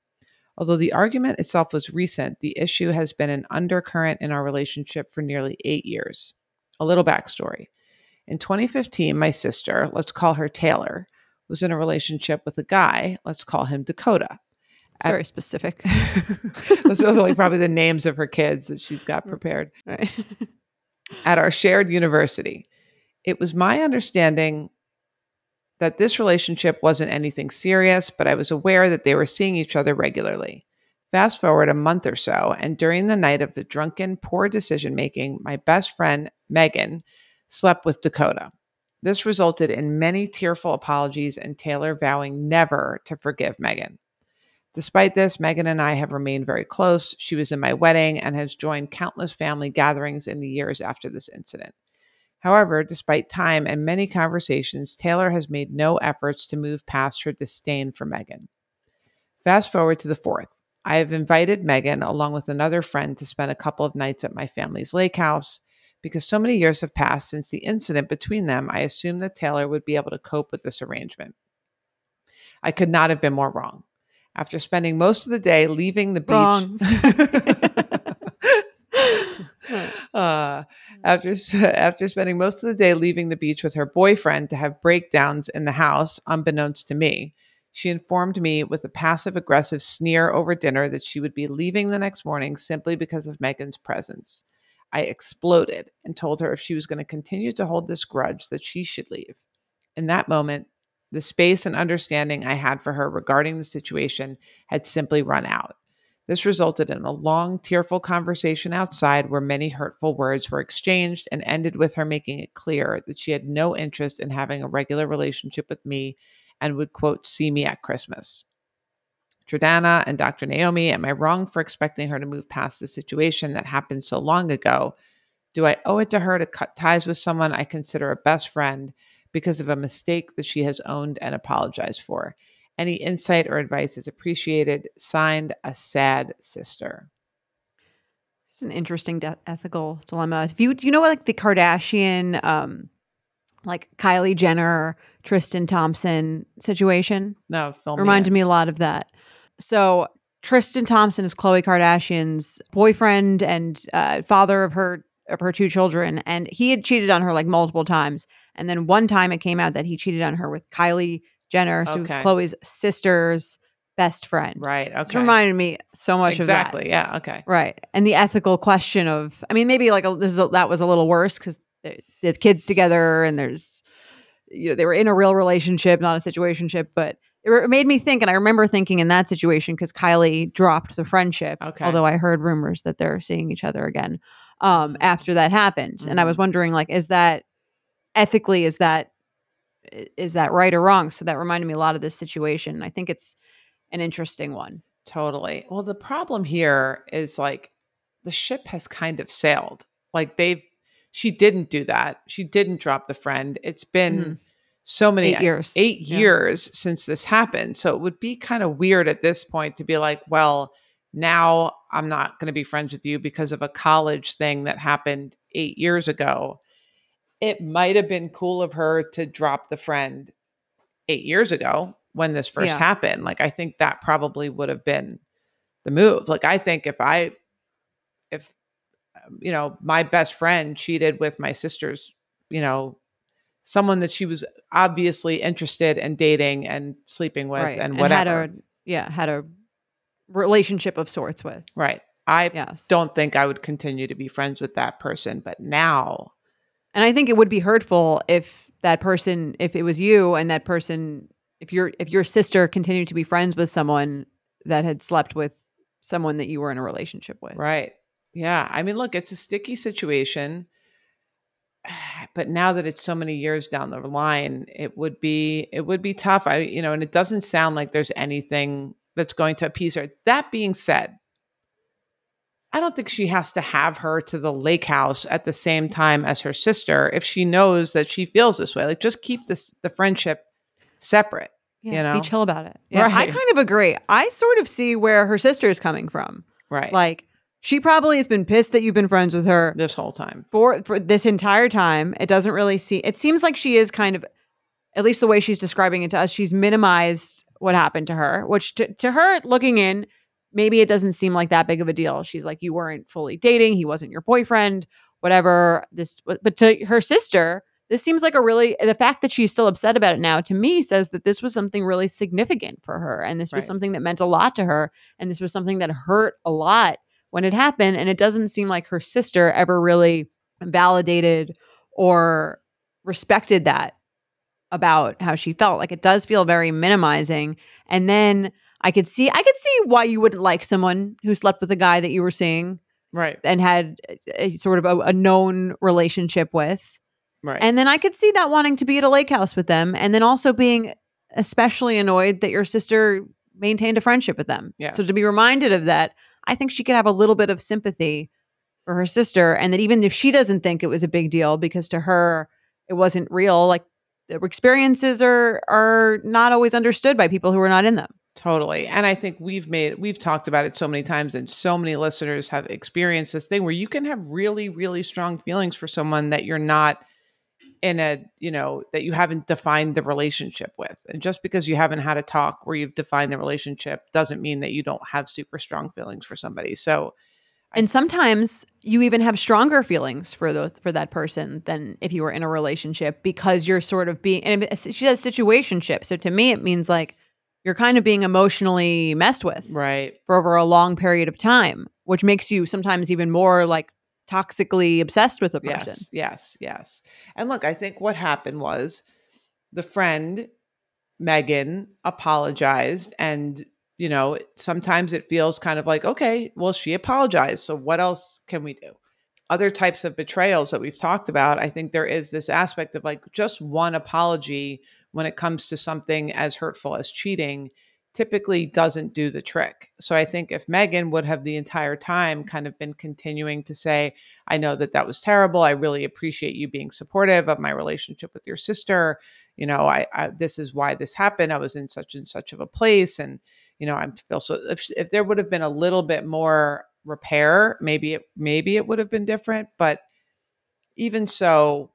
Although the argument itself was recent, the issue has been an undercurrent in our relationship for nearly eight years. A little backstory. In 2015, my sister, let's call her Taylor, was in a relationship with a guy, let's call him Dakota.
It's very specific. <laughs>
Those are like <laughs> probably the names of her kids that she's got prepared.
Right. <laughs>
At our shared university, it was my understanding that this relationship wasn't anything serious, but I was aware that they were seeing each other regularly. Fast forward a month or so, and during the night of the drunken, poor decision making, my best friend, Megan, slept with Dakota. This resulted in many tearful apologies and Taylor vowing never to forgive Megan. Despite this, Megan and I have remained very close. She was in my wedding and has joined countless family gatherings in the years after this incident. However, despite time and many conversations, Taylor has made no efforts to move past her disdain for Megan. Fast forward to the fourth. I have invited Megan, along with another friend, to spend a couple of nights at my family's lake house. Because so many years have passed since the incident between them, I assumed that Taylor would be able to cope with this arrangement. I could not have been more wrong. After spending most of the day leaving the beach, <laughs> uh, after after spending most of the day leaving the beach with her boyfriend to have breakdowns in the house, unbeknownst to me, she informed me with a passive aggressive sneer over dinner that she would be leaving the next morning simply because of Megan's presence. I exploded and told her if she was going to continue to hold this grudge, that she should leave. In that moment, the space and understanding I had for her regarding the situation had simply run out. This resulted in a long, tearful conversation outside where many hurtful words were exchanged and ended with her making it clear that she had no interest in having a regular relationship with me and would, quote, see me at Christmas. Jordana and Dr. Naomi, am I wrong for expecting her to move past the situation that happened so long ago? Do I owe it to her to cut ties with someone I consider a best friend because of a mistake that she has owned and apologized for? Any insight or advice is appreciated. Signed, a sad sister.
It's an interesting de- ethical dilemma. If you do you know what like the Kardashian, um, like Kylie Jenner, Tristan Thompson situation?
No, film
reminded me a lot of that. So Tristan Thompson is Khloe Kardashian's boyfriend and uh, father of her of her two children, and he had cheated on her like multiple times. And then one time it came out that he cheated on her with Kylie Jenner, so
Okay.
Khloe's sister's best friend.
Right. Okay.
reminded me so much of that.
exactly. Yeah. Okay.
Right. And the ethical question of, I mean, maybe like a, this is a, that was a little worse because they, they have kids together and there's, you know, they were in a real relationship, not a situationship. But it, it made me think, and I remember thinking in that situation because Kylie dropped the friendship.
Okay.
Although I heard rumors that they're seeing each other again um, after that happened, and I was wondering, like, is that ethically is that is that right or wrong? So that reminded me a lot of this situation. I think it's an interesting one.
Totally. Well, the problem here is like the ship has kind of sailed. Like they've, she didn't do that. She didn't drop the friend. It's been
Mhm.
so many
Eight years.
eight
Yeah.
years since this happened. So it would be kind of weird at this point to be like, well, now I'm not going to be friends with you because of a college thing that happened eight years ago. It might have been cool of her to drop the friend eight years ago when this first
Yeah.
happened. Like, I think that probably would have been the move. Like, I think if I, if, um, you know, my best friend cheated with my sister's, you know, someone that she was obviously interested in dating and sleeping with right. and whatever.
had a yeah had a relationship of sorts with
right. I
yes
don't think I would continue to be friends with that person. But now,
and i think it would be hurtful if that person if it was you and that person if your if your sister continued to be friends with someone that had slept with someone that you were in a relationship with
right. Yeah. I mean, look, it's a sticky situation. <sighs> But now that it's so many years down the line, it would be it would be tough. I you know, and it doesn't sound like there's anything that's going to appease her. That being said, I don't think she has to have her to the lake house at the same time as her sister if she knows that she feels this way. Like just keep this the friendship separate.
Yeah,
you know?
be chill about it yeah, i kind of agree i sort of see where her sister is coming from
Right.
like she probably has been pissed that you've been friends with her
this whole time.
for for this entire time. It doesn't really see. It seems like she is kind of, at least the way she's describing it to us, she's minimized what happened to her. Which to, to her, looking in, maybe it doesn't seem like that big of a deal. She's like, you weren't fully dating. He wasn't your boyfriend. Whatever. This, but to her sister, this seems like a really the fact that she's still upset about it now to me says that this was something really significant for her and this was
Right.
something that meant a lot to her and this was something that hurt a lot when it happened and it doesn't seem like her sister ever really validated or respected that about how she felt like it does feel very minimizing and then i could see i could see why you wouldn't like someone who slept with a guy that you were seeing
Right.
and had a, a sort of a, a known relationship with
Right.
and then I could see not wanting to be at a lake house with them. And then also being especially annoyed that your sister maintained a friendship with them. So to be reminded of that, I think she could have a little bit of sympathy for her sister. And that even if she doesn't think it was a big deal because to her it wasn't real, like experiences are are not always understood by people who are not in them.
Totally. And I think we've made we've talked about it so many times and so many listeners have experienced this thing where you can have really really strong feelings for someone that you're not in a, you know, that you haven't defined the relationship with. And just because you haven't had a talk where you've defined the relationship doesn't mean that you don't have super strong feelings for somebody. So,
And sometimes you even have stronger feelings for those for that person than if you were in a relationship because you're sort of being and she says situationship. So to me it means like you're kind of being emotionally messed with
right.
for over a long period of time, which makes you sometimes even more like toxically obsessed with a person.
Yes, yes, yes. And look, I think what happened was the friend Megan apologized and you know, sometimes it feels kind of like, okay, well, she apologized. So what else can we do? Other types of betrayals that we've talked about, I think there is this aspect of like just one apology when it comes to something as hurtful as cheating typically doesn't do the trick. So I think if Megan would have the entire time kind of been continuing to say, I know that that was terrible. I really appreciate you being supportive of my relationship with your sister. You know, I, I this is why this happened. I was in such and such of a place, and you know, I feel so. If if there would have been a little bit more repair, maybe it maybe it would have been different. But even so,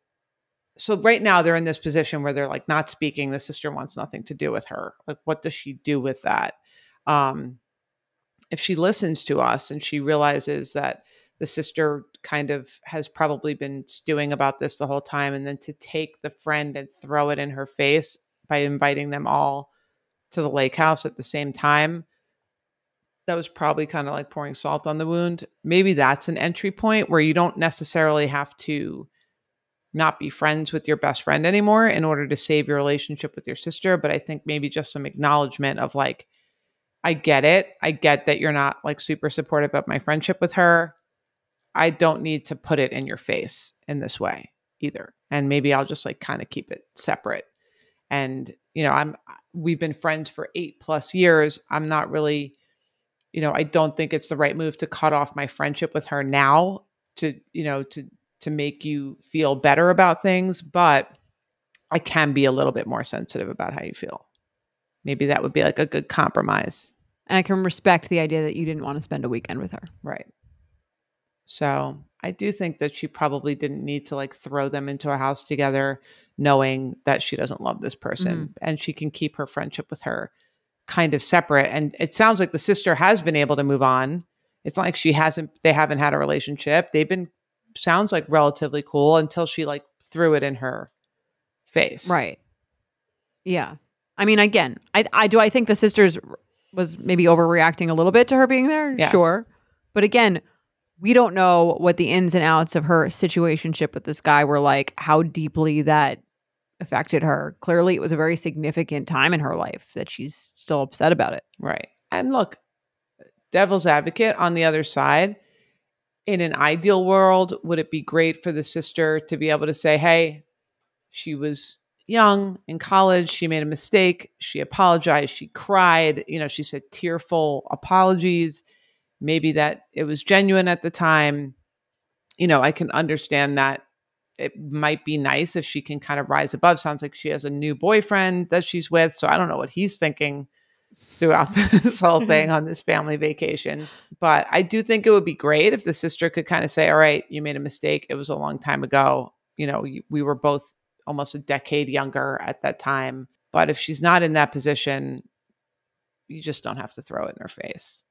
so right now they're in this position where they're like not speaking. The sister wants nothing to do with her. Like, what does she do with that? Um, if she listens to us and she realizes that the sister kind of has probably been stewing about this the whole time and then to take the friend and throw it in her face by inviting them all to the lake house at the same time that was probably kind of like pouring salt on the wound maybe that's an entry point where you don't necessarily have to not be friends with your best friend anymore in order to save your relationship with your sister but i think maybe just some acknowledgement of like i get it i get that you're not like super supportive of my friendship with her I don't need to put it in your face in this way either. And maybe I'll just like kind of keep it separate. And, you know, I'm, we've been friends for eight plus years. I'm not really, you know, I don't think it's the right move to cut off my friendship with her now to, you know, to, to make you feel better about things. But I can be a little bit more sensitive about how you feel. Maybe that would be like a good compromise.
And I can respect the idea that you didn't want to spend a weekend with her.
Right. So I do think that she probably didn't need to like throw them into a house together, knowing that she doesn't love this person
Mhm.
and she can keep her friendship with her kind of separate. And it sounds like the sister has been able to move on. It's not like she hasn't, they haven't had a relationship. They've been, sounds like relatively cool until she like threw it in her face.
Right. Yeah. I mean, again, I I do I think the sisters was maybe overreacting a little bit to her being there.
Yes.
Sure. But again, we don't know what the ins and outs of her situationship with this guy were like, how deeply that affected her. Clearly, it was a very significant time in her life that she's still upset about it.
Right. And look, devil's advocate on the other side, in an ideal world, would it be great for the sister to be able to say, hey, she was young in college, she made a mistake, she apologized, she cried, you know, she said tearful apologies. Maybe that it was genuine at the time. You know, I can understand that it might be nice if she can kind of rise above. Sounds like she has a new boyfriend that she's with. So I don't know what he's thinking throughout <laughs> this whole <laughs> thing on this family vacation. But I do think it would be great if the sister could kind of say, All right, you made a mistake. It was a long time ago. You know, we were both almost a decade younger at that time. But if she's not in that position, you just don't have to throw it in her face.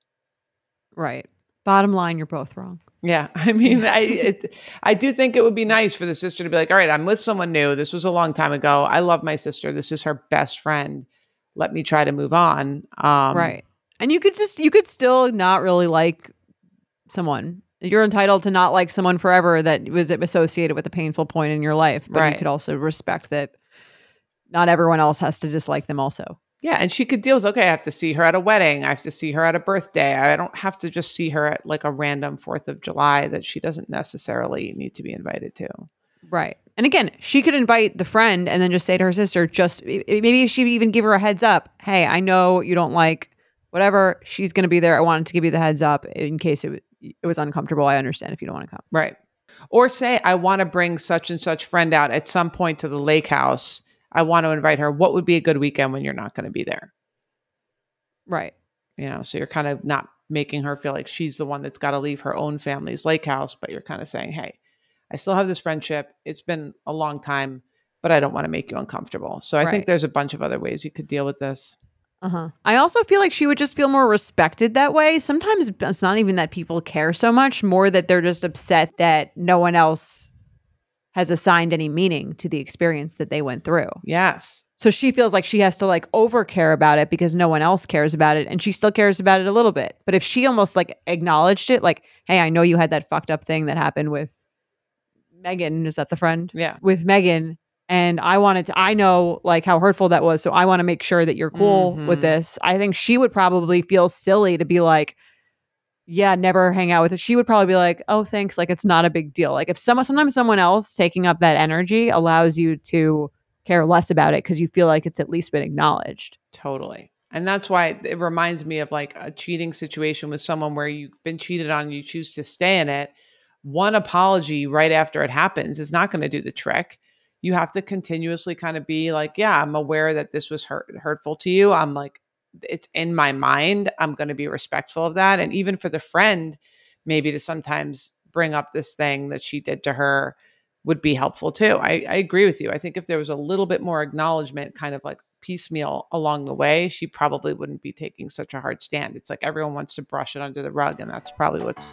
Right. Bottom line, you're both wrong.
Yeah, <laughs> I mean, I it, I do think it would be nice for the sister to be like, all right, I'm with someone new. This was a long time ago. I love my sister. This is her best friend. Let me try to move on. Um,
right. And you could just you could still not really like someone. You're entitled to not like someone forever that was associated with a painful point in your life. But
Right.
you could also respect that not everyone else has to dislike them also.
Yeah, and she could deal with okay. I have to see her at a wedding. I have to see her at a birthday. I don't have to just see her at like a random Fourth of July that she doesn't necessarily need to be invited to.
Right. And again, she could invite the friend and then just say to her sister, just maybe she even give her a heads up. Hey, I know you don't like whatever. She's going to be there. I wanted to give you the heads up in case it, it was uncomfortable. I understand if you don't want to come.
Right. Or say, I want to bring such and such friend out at some point to the lake house. I want to invite her. What would be a good weekend when you're not going to be there?
Right.
You know, so you're kind of not making her feel like she's the one that's got to leave her own family's lake house, but you're kind of saying, hey, I still have this friendship. It's been a long time, but I don't want to make you uncomfortable. So I
Right.
think there's a bunch of other ways you could deal with this.
Uh-huh. I also feel like she would just feel more respected that way. Sometimes it's not even that people care so much, more that they're just upset that no one else has assigned any meaning to the experience that they went through.
Yes.
So she feels like she has to like over care about it because no one else cares about it and she still cares about it a little bit. But if she almost like acknowledged it, like, hey, I know you had that fucked up thing that happened with Megan, is that the friend?
Yeah.
With Megan. And I wanted to, I know like how hurtful that was. So I want to make sure that you're cool with
Mhm.
this. I think she would probably feel silly to be like, yeah, never hang out with it. She would probably be like, oh, thanks. Like it's not a big deal. Like if someone, sometimes someone else taking up that energy allows you to care less about it because you feel like it's at least been acknowledged.
Totally. And that's why it reminds me of like a cheating situation with someone where you've been cheated on and you choose to stay in it. One apology right after it happens is not going to do the trick. You have to continuously kind of be like, yeah, I'm aware that this was hurt, hurtful to you. I'm like, it's in my mind. I'm going to be respectful of that. And even for the friend, maybe to sometimes bring up this thing that she did to her would be helpful too. I, I agree with you. I think if there was a little bit more acknowledgement, kind of like piecemeal along the way, she probably wouldn't be taking such a hard stand. It's like everyone wants to brush it under the rug, and that's probably what's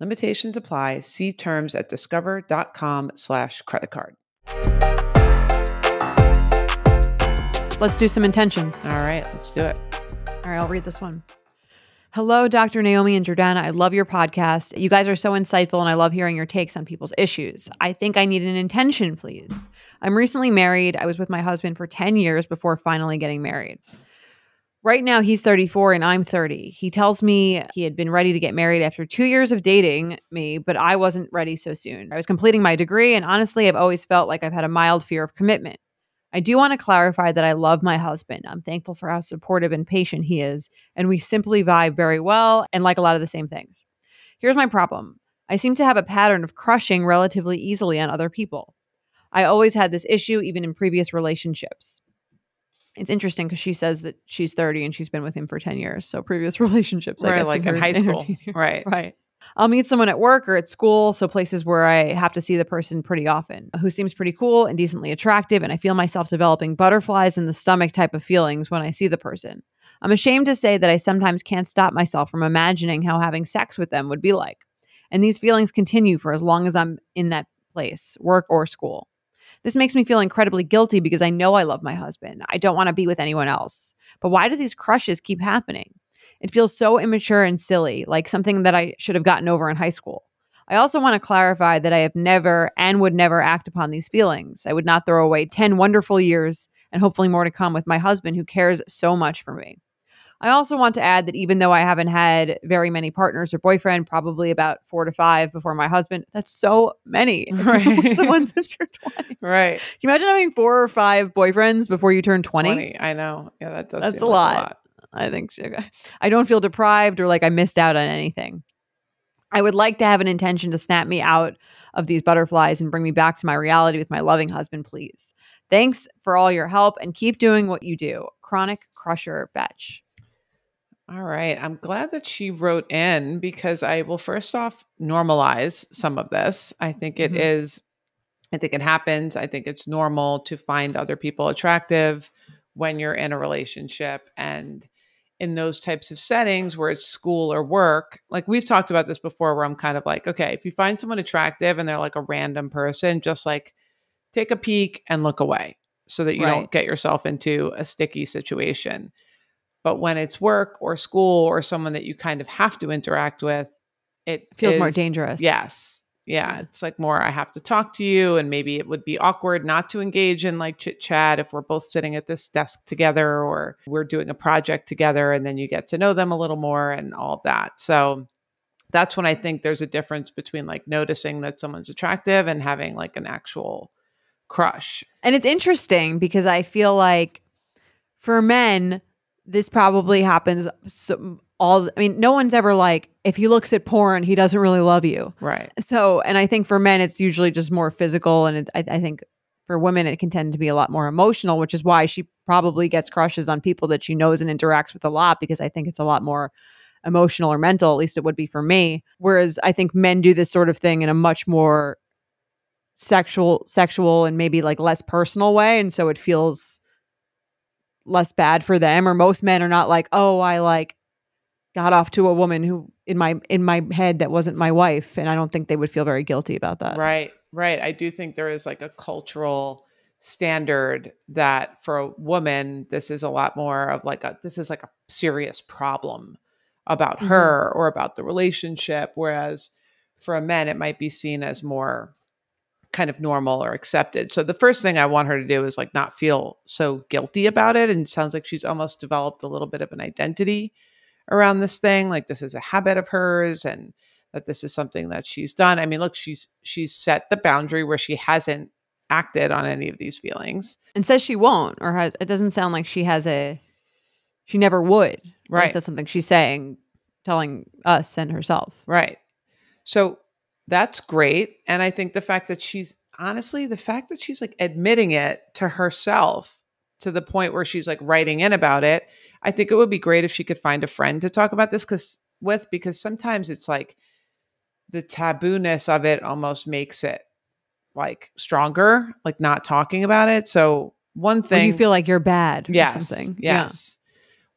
Limitations apply. See terms at discover.com slash credit card.
Let's do some intentions.
All right, let's do it.
All right, I'll read this one. Hello, Dr. Naomi and Jordana. I love your podcast. You guys are so insightful, and I love hearing your takes on people's issues. I think I need an intention, please. I'm recently married. I was with my husband for 10 years before finally getting married. Right now, he's 34 and I'm 30. He tells me he had been ready to get married after two years of dating me, but I wasn't ready so soon. I was completing my degree, and honestly, I've always felt like I've had a mild fear of commitment. I do want to clarify that I love my husband. I'm thankful for how supportive and patient he is, and we simply vibe very well and like a lot of the same things. Here's my problem I seem to have a pattern of crushing relatively easily on other people. I always had this issue, even in previous relationships. It's interesting because she says that she's 30 and she's been with him for 10 years. So previous <laughs> relationships, I
Right,
guess,
like in
her-
high school. Right.
Right. I'll meet someone at work or at school, so places where I have to see the person pretty often, who seems pretty cool and decently attractive, and I feel myself developing butterflies in the stomach type of feelings when I see the person. I'm ashamed to say that I sometimes can't stop myself from imagining how having sex with them would be like. And these feelings continue for as long as I'm in that place, work or school. This makes me feel incredibly guilty because I know I love my husband. I don't want to be with anyone else. But why do these crushes keep happening? It feels so immature and silly, like something that I should have gotten over in high school. I also want to clarify that I have never and would never act upon these feelings. I would not throw away 10 wonderful years and hopefully more to come with my husband who cares so much for me. I also want to add that even though I haven't had very many partners or boyfriend, probably about four to five before my husband, that's so many. If you've been with
Right.
Someone since you're 20. Can
Right.
you imagine having four or five boyfriends before you turn 20? 20.
I know. Yeah, that does
That's a
like
lot. I think she- I don't feel deprived or like I missed out on anything. I would like to have an intention to snap me out of these butterflies and bring me back to my reality with my loving husband, please. Thanks for all your help and keep doing what you do. Chronic Crusher Betch.
All right. I'm glad that she wrote in because I will first off normalize some of this. I think it
Mhm.
is, I think it happens. I think it's normal to find other people attractive when you're in a relationship. And in those types of settings where it's school or work, like we've talked about this before, where I'm kind of like, okay, if you find someone attractive and they're like a random person, just like take a peek and look away so that you
Right.
don't get yourself into a sticky situation. But when it's work or school or someone that you kind of have to interact with, it
Feels more dangerous.
Yes. Yeah,
Yeah.
It's like more, I have to talk to you. And maybe it would be awkward not to engage in like chit chat if we're both sitting at this desk together or we're doing a project together. And then you get to know them a little more and all of that. So that's when I think there's a difference between like noticing that someone's attractive and having like an actual crush.
And it's interesting because I feel like for men, this probably happens so, all. I mean, no one's ever like, if he looks at porn, he doesn't really love you.
Right.
So, and I think for men, it's usually just more physical. And it, I, I think for women, it can tend to be a lot more emotional, which is why she probably gets crushes on people that she knows and interacts with a lot because I think it's a lot more emotional or mental. At least it would be for me. Whereas I think men do this sort of thing in a much more sexual, sexual, and maybe like less personal way. And so it feels less bad for them. Or most men are not like, oh, I like got off to a woman who in my in my head that wasn't my wife and i don't think they would feel very guilty about that
Right, right. I do think there is like a cultural standard that for a woman, this is a lot more of like a this is like a serious problem about
Mhm.
her or about the relationship. Whereas for a man, it might be seen as more kind of normal or accepted. So the first thing I want her to do is like not feel so guilty about it. And it sounds like she's almost developed a little bit of an identity around this thing. Like this is a habit of hers and that this is something that she's done. I mean, look, she's she's set the boundary where she hasn't acted on any of these feelings.
and says she won't, or has, it doesn't sound like she has a. She never would.
Right.
That's something she's saying, telling us and herself.
Right. So that's great. And I think the fact that she's honestly, the fact that she's like admitting it to herself to the point where she's like writing in about it, I think it would be great if she could find a friend to talk about this cuz with because sometimes it's like the tabooness of it almost makes it like stronger, like not talking about it. So one
Or
thing
you feel like you're bad. Or
yes,
something. Yeah.
Yes.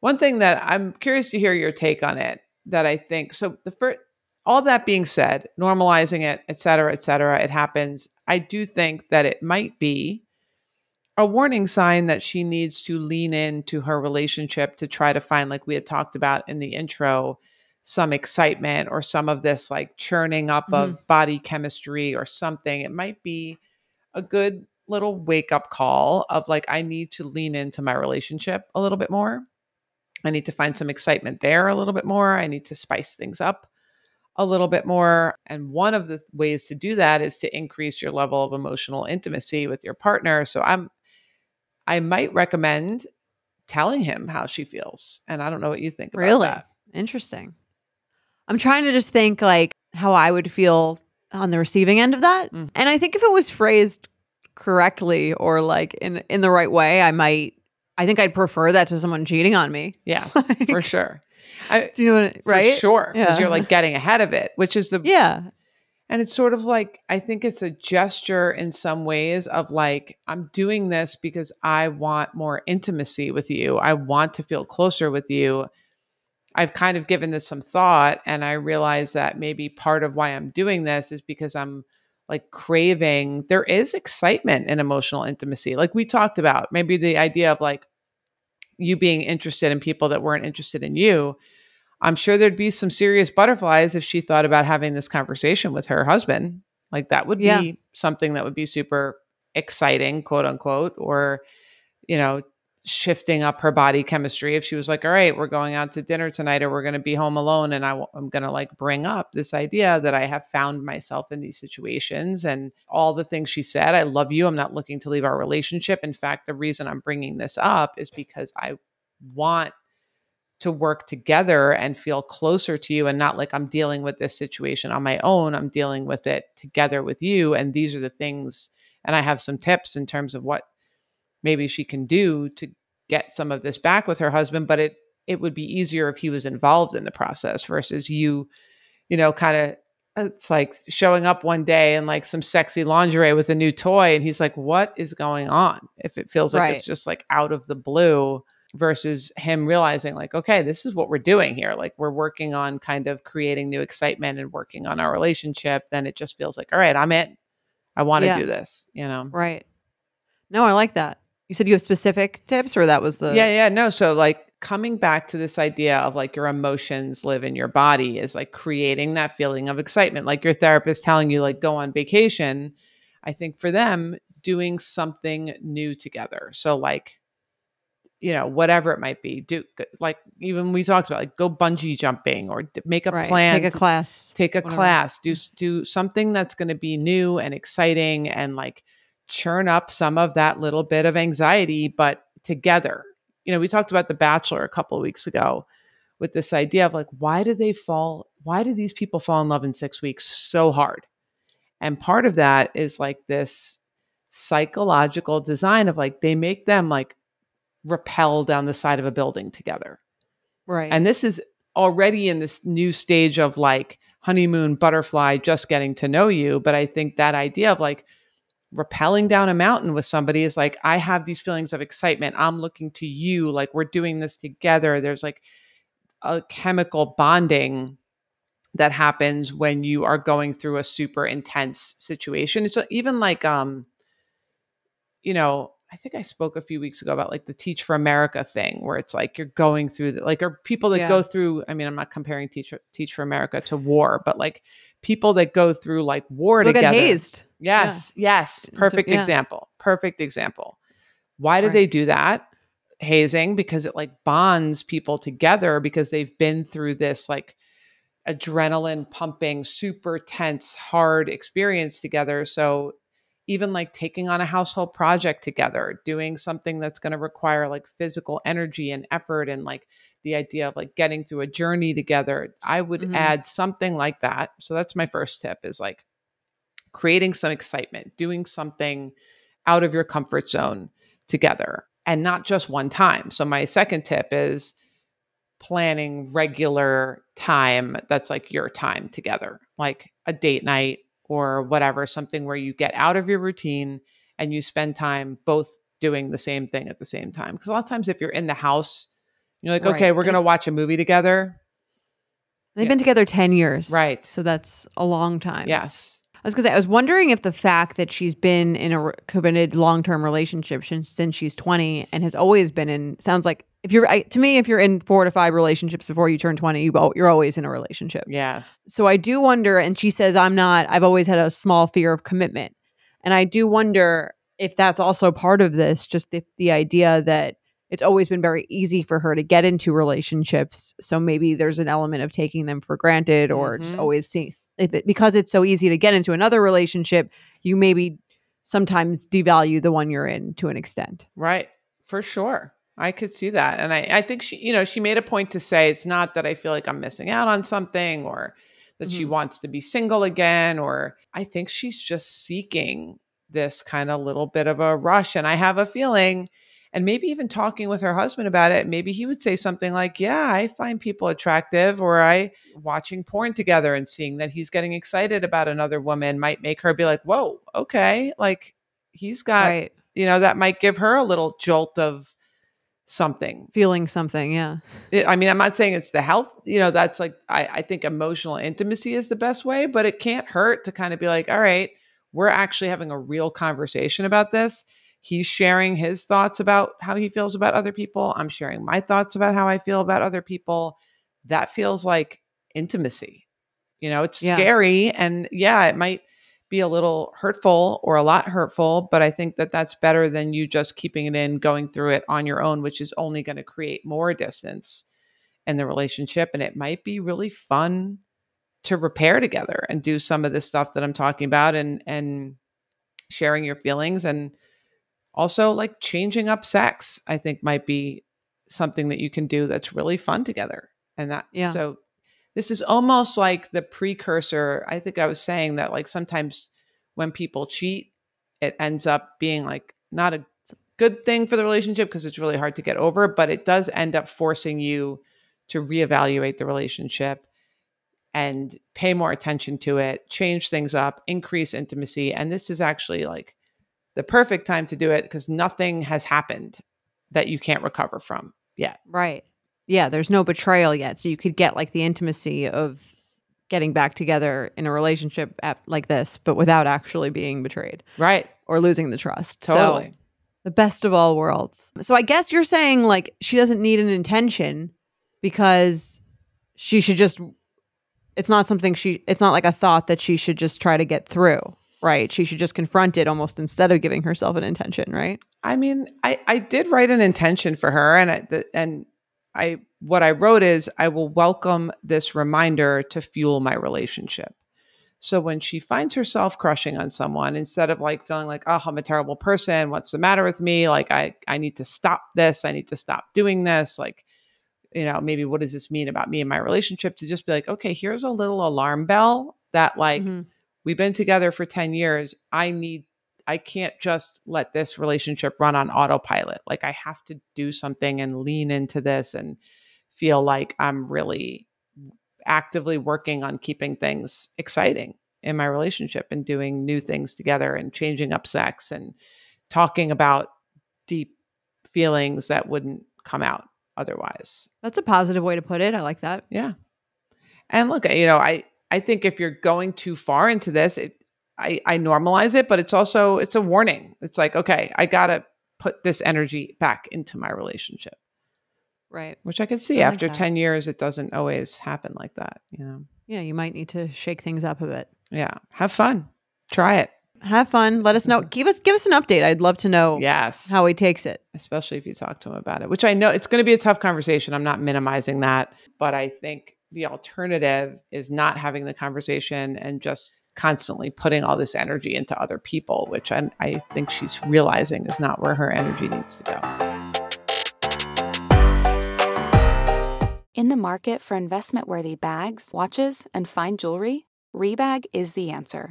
One thing that I'm curious to hear your take on it that I think so the first all that being said, normalizing it, et cetera, et cetera, it happens. I do think that it might be a warning sign that she needs to lean into her relationship to try to find, like we had talked about in the intro, some excitement or some of this like churning up of mm-hmm. body chemistry or something. It might be a good little wake up call of like, I need to lean into my relationship a little bit more. I need to find some excitement there a little bit more. I need to spice things up a little bit more. And one of the ways to do that is to increase your level of emotional intimacy with your partner. So I'm I might recommend telling him how she feels. And I don't know what you think about
Really?
that.
Interesting. I'm trying to just think like how I would feel on the receiving end of that.
Mm.
And I think if it was phrased correctly or like in in the right way, I might I think I'd prefer that to someone cheating on me. <laughs>
Yes, for sure. I,
Do you know what
for
right?
sure. Because
Yeah.
you're like getting ahead of it, which is the
Yeah.
And it's sort of like, I think it's a gesture in some ways of like, I'm doing this because I want more intimacy with you. I want to feel closer with you. I've kind of given this some thought and I realize that maybe part of why I'm doing this is because I'm like craving, there is excitement in emotional intimacy. Like we talked about, maybe the idea of like you being interested in people that weren't interested in you. I'm sure there'd be some serious butterflies if she thought about having this conversation with her husband. Like that would
Yeah.
be something that would be super exciting, quote unquote, or, you know, shifting up her body chemistry. If she was like, all right, we're going out to dinner tonight or we're going to be home alone. And I, w- I'm going to like bring up this idea that I have found myself in these situations and all the things she said. I love you. I'm not looking to leave our relationship. In fact, the reason I'm bringing this up is because I want to work together and feel closer to you and not like I'm dealing with this situation on my own. I'm dealing with it together with you. And these are the things, and I have some tips in terms of what maybe she can do to get some of this back with her husband. But it it would be easier if he was involved in the process versus you, you know, kind of uh, it's like showing up one day in like some sexy lingerie with a new toy and he's like what is going on if it feels like
Right.
it's just like out of the blue versus him realizing like okay this is what we're doing here like we're working on kind of creating new excitement and working on our relationship then it just feels like all right i'm in i want to
Yeah.
do this you know
Right. No, I like that. You said you have specific tips or that was the
yeah yeah no so like coming back to this idea of like your emotions live in your body is like creating that feeling of excitement like your therapist telling you like go on vacation i think for them doing something new together so like you know whatever it might be do like even we talked about like go bungee jumping or d- make a
right.
plan
Take a class.
take a
whatever.
class do mm. do something that's going to be new and exciting and like churn up some of that little bit of anxiety but together you know we talked about the bachelor a couple of weeks ago with this idea of like why do they fall why do these people fall in love in 6 weeks so hard and part of that is like this psychological design of like they make them like rappel down the side of a building together
Right.
and this is already in this new stage of like honeymoon butterfly, just getting to know you. But I think that idea of like rappelling down a mountain with somebody is like, I have these feelings of excitement. I'm looking to you. Like we're doing this together. There's like a chemical bonding that happens when you are going through a super intense situation. It's even like, um, you know, I think I spoke a few weeks ago about like the Teach for America thing, where it's like you're going through the, like, are people that
Yeah.
go through. I mean, I'm not comparing Teach Teach for America to war, but like people that go through like war
They'll
together.
get hazed.
Yes, yes, perfect
yeah.
example. Perfect example. Why do
Right.
they do that? Hazing because it like bonds people together because they've been through this like adrenaline pumping, super tense, hard experience together. So even like taking on a household project together, doing something that's going to require like physical energy and effort and like the idea of like getting through a journey together. I would
Mhm.
add something like that. So that's my first tip is like creating some excitement, doing something out of your comfort zone together and not just one time. So my second tip is planning regular time that's like your time together, like a date night or whatever, something where you get out of your routine and you spend time both doing the same thing at the same time. Because a lot of times, if you're in the house, you're like,
Right.
okay, we're going to watch a movie together.
They've
Yeah.
been together 10 years.
Right.
So that's a long time.
Yes.
I was to say, I was wondering if the fact that she's been in a committed long term relationship since, since she's 20 and has always been in, sounds like if you're, I, to me, if you're in four to five relationships before you turn 20, you, you're always in a relationship.
Yes.
So I do wonder, and she says, I'm not, I've always had a small fear of commitment. And I do wonder if that's also part of this, just the, the idea that it's always been very easy for her to get into relationships. So maybe there's an element of taking them for granted or just
Mhm.
always it, because it's so easy to get into another relationship, you maybe sometimes devalue the one you're in to an extent.
Right. For sure. I could see that. And I, I think she, you know, she made a point to say it's not that I feel like I'm missing out on something or that she
Mhm.
wants to be single again, or I think she's just seeking this kind of little bit of a rush. And I have a feeling, and maybe even talking with her husband about it, maybe he would say something like, Yeah, I find people attractive, or I watching porn together and seeing that he's getting excited about another woman might make her be like, Whoa, okay. Like he's got
right.
you know, that might give her a little jolt of something.
Feeling something. Yeah.
It- I mean, I'm not saying it's the health, you know, that's like, I, I think emotional intimacy is the best way, but it can't hurt to kind of be like, all right, we're actually having a real conversation about this. He's sharing his thoughts about how he feels about other people. I'm sharing my thoughts about how I feel about other people. That feels like intimacy. You know, it's
Yeah.
scary. And yeah, it might be a little hurtful or a lot hurtful, but I think that that's better than you just keeping it in, going through it on your own, which is only going to create more distance in the relationship. And it might be really fun to repair together and do some of this stuff that I'm talking about and, and sharing your feelings and also like changing up sex, I think might be something that you can do that's really fun together. And that,
Yeah.
so this is almost like the precursor. I think I was saying that like sometimes when people cheat, it ends up being like not a good thing for the relationship because it's really hard to get over, but it does end up forcing you to reevaluate the relationship and pay more attention to it, change things up, increase intimacy. And this is actually like the perfect time to do it because nothing has happened that you can't recover from yet.
Right. Yeah, there's no betrayal yet. So you could get like the intimacy of getting back together in a relationship at, like this, but without actually being betrayed
Right.
or losing the trust.
Totally.
So the best of all worlds. So I guess you're saying like she doesn't need an intention because she should just it's not something she it's not like a thought that she should just try to get through, right? She should just confront it almost instead of giving herself an intention, right?
I mean, I I did write an intention for her, and I, the, and I what I wrote is I will welcome this reminder to fuel my relationship. So when she finds herself crushing on someone, instead of like feeling like, oh, I'm a terrible person, what's the matter with me? Like I I need to stop this, I need to stop doing this. Like, you know, maybe what does this mean about me and my relationship? To just be like, okay, here's a little alarm bell that like
Mhm.
We've been together for 10 years. I need I can't just let this relationship run on autopilot. Like I have to do something and lean into this and feel like I'm really actively working on keeping things exciting in my relationship and doing new things together and changing up sex and talking about deep feelings that wouldn't come out otherwise.
That's a positive way to put it. I like that.
Yeah. And look, you know, I I think if you're going too far into this, it I I normalize it, but it's also it's a warning. It's like, okay, I got to put this energy back into my relationship,
Right.
which I can see after
that.
10 years it doesn't always happen like that, you know.
Yeah, you might need to shake things up a bit.
Yeah. Have fun. Try it.
Have fun. Let us know. <laughs> Give us give us an update. I'd love to know
Yes.
how he takes it.
especially if you talk to him about it, which I know it's going to be a tough conversation. I'm not minimizing that, but I think the alternative is not having the conversation and just constantly putting all this energy into other people, which I, I think she's realizing is not where her energy needs to
go. In the market for investment worthy bags, watches, and fine jewelry, Rebag is the answer.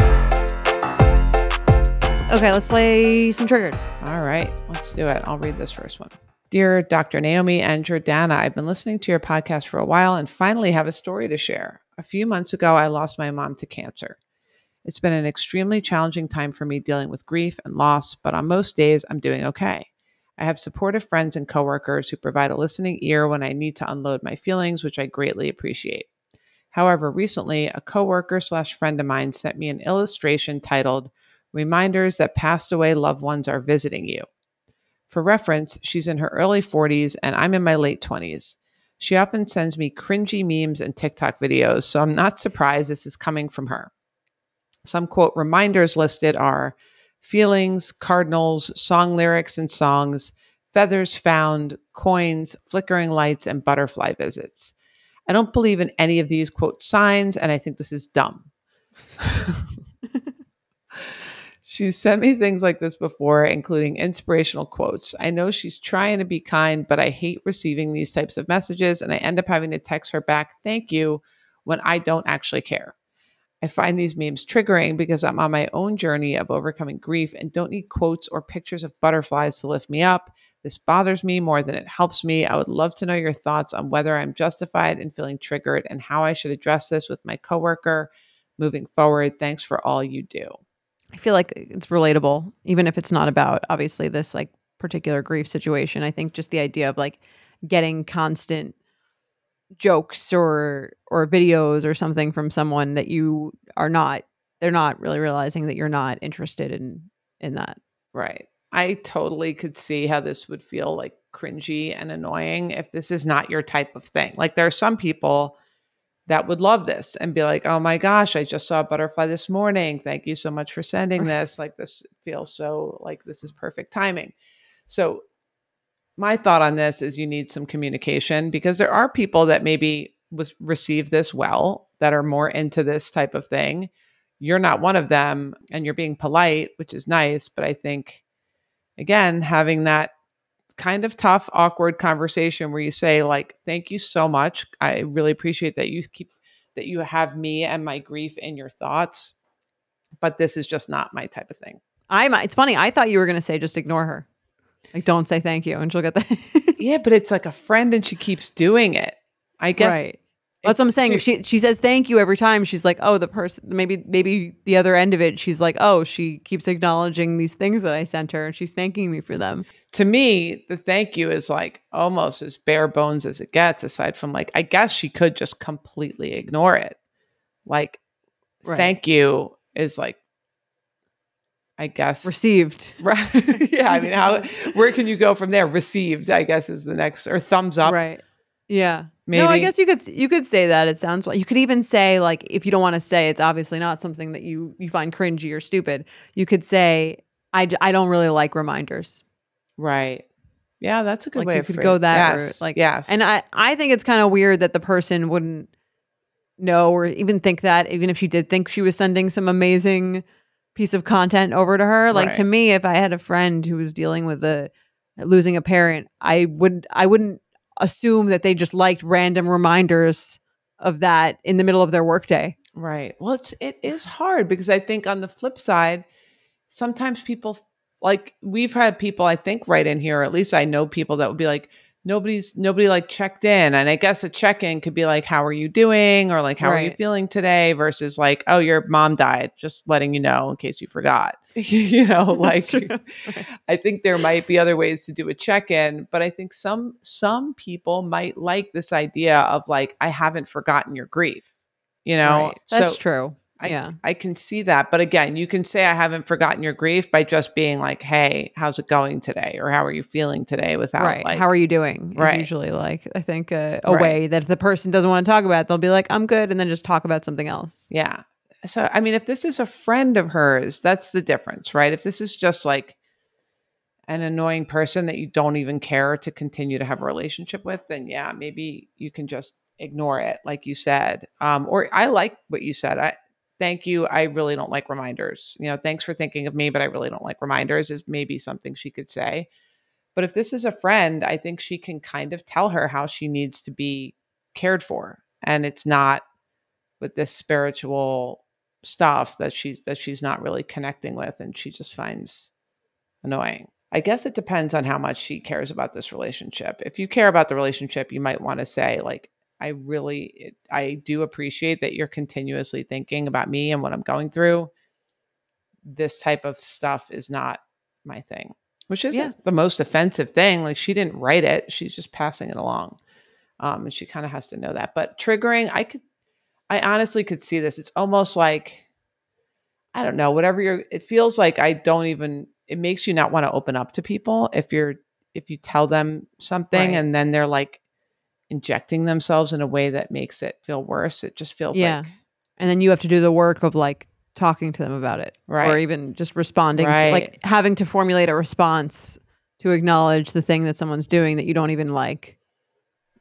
Okay, let's play some triggered.
All right, let's do it. I'll read this first one. Dear Dr. Naomi and Jordana, I've been listening to your podcast for a while and finally have a story to share. A few months ago, I lost my mom to cancer. It's been an extremely challenging time for me dealing with grief and loss, but on most days, I'm doing okay. I have supportive friends and coworkers who provide a listening ear when I need to unload my feelings, which I greatly appreciate. However, recently, a coworker slash friend of mine sent me an illustration titled reminders that passed away loved ones are visiting you. For reference, she's in her early 40s and I'm in my late 20s. She often sends me cringy memes and TikTok videos, so I'm not surprised this is coming from her. Some quote reminders listed are feelings, cardinals, song lyrics and songs, feathers found, coins, flickering lights, and butterfly visits. I don't believe in any of these quote signs, and I think this is dumb. <laughs> She's sent me things like this before, including inspirational quotes. I know she's trying to be kind, but I hate receiving these types of messages, and I end up having to text her back, thank you, when I don't actually care. I find these memes triggering because I'm on my own journey of overcoming grief and don't need quotes or pictures of butterflies to lift me up. This bothers me more than it helps me. I would love to know your thoughts on whether I'm justified in feeling triggered and how I should address this with my coworker moving forward. Thanks for all you do.
I feel like it's relatable, even if it's not about obviously this like particular grief situation. I think just the idea of like getting constant jokes or or videos or something from someone that you are not they're not really realizing that you're not interested in in that.
Right. I totally could see how this would feel like cringy and annoying if this is not your type of thing. Like there are some people that would love this and be like, oh my gosh, I just saw a butterfly this morning. Thank you so much for sending <laughs> this. Like, this feels so like this is perfect timing. So, my thought on this is you need some communication because there are people that maybe was receive this well that are more into this type of thing. You're not one of them and you're being polite, which is nice, but I think again, having that kind of tough, awkward conversation where you say, like, thank you so much. I really appreciate that you keep that you have me and my grief in your thoughts. But this is just not my type of thing.
I'm it's funny. I thought you were gonna say just ignore her. Like don't say thank you and she'll get that. <laughs>
yeah, but it's like a friend and she keeps doing it. I guess
right. That's what I'm saying. She, if she she says thank you every time, she's like, oh, the person maybe maybe the other end of it, she's like, oh, she keeps acknowledging these things that I sent her and she's thanking me for them.
To me, the thank you is like almost as bare bones as it gets, aside from like, I guess she could just completely ignore it. Like, right. thank you is like I guess
received. <laughs>
Right. yeah. I mean, how where can you go from there? Received, I guess, is the next or thumbs up.
Right. Yeah. Maybe. No, I guess you could you could say that. It sounds like you could even say like if you don't want to say it's obviously not something that you you find cringy or stupid. You could say I, I don't really like reminders.
Right. Yeah, that's a good
like
way.
You could go that yes. like
yes.
And I I think it's kind of weird that the person wouldn't know or even think that even if she did think she was sending some amazing piece of content over to her. Like right. to me, if I had a friend who was dealing with a losing a parent, I would I wouldn't assume that they just liked random reminders of that in the middle of their workday.
Right. Well, it's it is hard because I think on the flip side, sometimes people like we've had people I think right in here, or at least I know people that would be like, nobody's nobody like checked in and i guess a check-in could be like how are you doing? or like how right. are you feeling today? versus like oh your mom died just letting you know in case you forgot. <laughs> You know <laughs> like i think there might be other ways to do a check-in but i think some some people might like this idea of like i haven't forgotten your grief you know?
Right. that's so, true
I,
Yeah.
I can see that. But again, you can say I haven't forgotten your grief by just being like, "Hey, how's it going today?" or "How are you feeling today?" Without
right.
like,
How are you doing? Is
Right.
usually like I think uh, a
Right.
way that if the person doesn't want to talk about it, they'll be like, I'm good, and then just talk about something else.
Yeah. So, I mean, if this is a friend of hers, that's the difference, right? If this is just like an annoying person that you don't even care to continue to have a relationship with, then yeah, maybe you can just ignore it, like you said. Um, or I like what you said. I thank you. I really don't like reminders. You know, thanks for thinking of me, but I really don't like reminders, is maybe something she could say. But if this is a friend, I think she can kind of tell her how she needs to be cared for. And it's not with this spiritual stuff that she's that she's not really connecting with and she just finds annoying. I guess it depends on how much she cares about this relationship. If you care about the relationship, you might want to say like I really I do appreciate that you're continuously thinking about me and what I'm going through. This type of stuff is not my thing, which isn't
Yeah.
the most offensive thing. Like she didn't write it; she's just passing it along, um, and she kind of has to know that. But triggering, I could, I honestly could see this. It's almost like, I don't know, whatever you're. It feels like I don't even. It makes you not want to open up to people if you're if you tell them something
Right.
and then they're like injecting themselves in a way that makes it feel worse. It just feels
Yeah.
like
And then you have to do the work of like talking to them about it,
right?
or even just responding, to, like having to formulate a response to acknowledge the thing that someone's doing that you don't even like.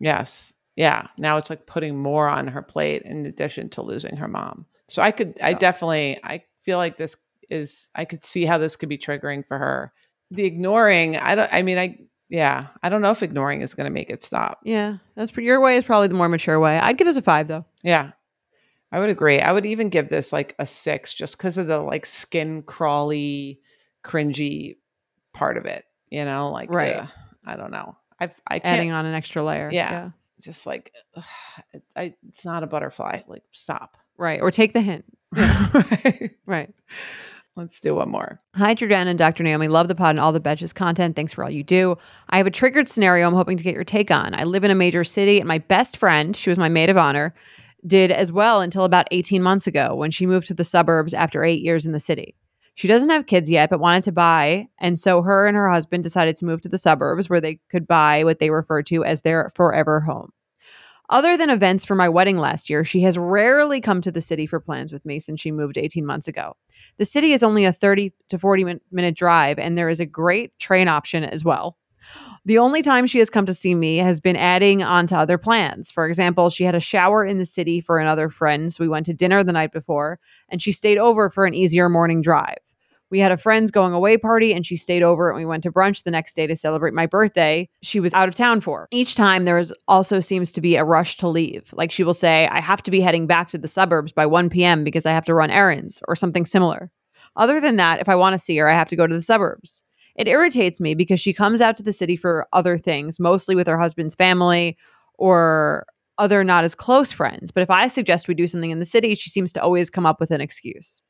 Yes. Yeah. Now it's like putting more on her plate in addition to losing her mom. So I could, I definitely, I feel like this is, I could see how this could be triggering for her. The ignoring, I don't, I mean, I, yeah, I don't know if ignoring is going to make it stop.
Yeah, that's your way is probably the more mature way. I'd give this a five though.
Yeah. I would agree. I would even give this like a six just because of the like skin crawly, cringy part of it, you know, like,
Right.
ugh, I don't know. I've, I can't,
Adding on an extra layer.
Yeah. just like, ugh, it, I, it's not a butterfly. Like, stop.
Right. Or take the hint. <laughs>
Right.
Right.
Let's do one more.
Hi, Jordan and Dr. Naomi. Love the pod and all the Betches content. Thanks for all you do. I have a triggered scenario I'm hoping to get your take on. I live in a major city, and my best friend, she was my maid of honor, did as well until about 18 months ago when she moved to the suburbs after eight years in the city. She doesn't have kids yet, but wanted to buy. And so her and her husband decided to move to the suburbs where they could buy what they refer to as their forever home. Other than events for my wedding last year, she has rarely come to the city for plans with me since she moved 18 months ago. The city is only a 30 to 40 min- minute drive, and there is a great train option as well. The only time she has come to see me has been adding on to other plans. For example, she had a shower in the city for another friend, so we went to dinner the night before, and she stayed over for an easier morning drive. We had a friend's going away party and she stayed over and we went to brunch the next day to celebrate my birthday. She was out of town for. Each time there is also seems to be a rush to leave. Like she will say, I have to be heading back to the suburbs by 1 p.m. because I have to run errands or something similar. Other than that, if I want to see her, I have to go to the suburbs. It irritates me because she comes out to the city for other things, mostly with her husband's family or other not as close friends. But if I suggest we do something in the city, she seems to always come up with an excuse.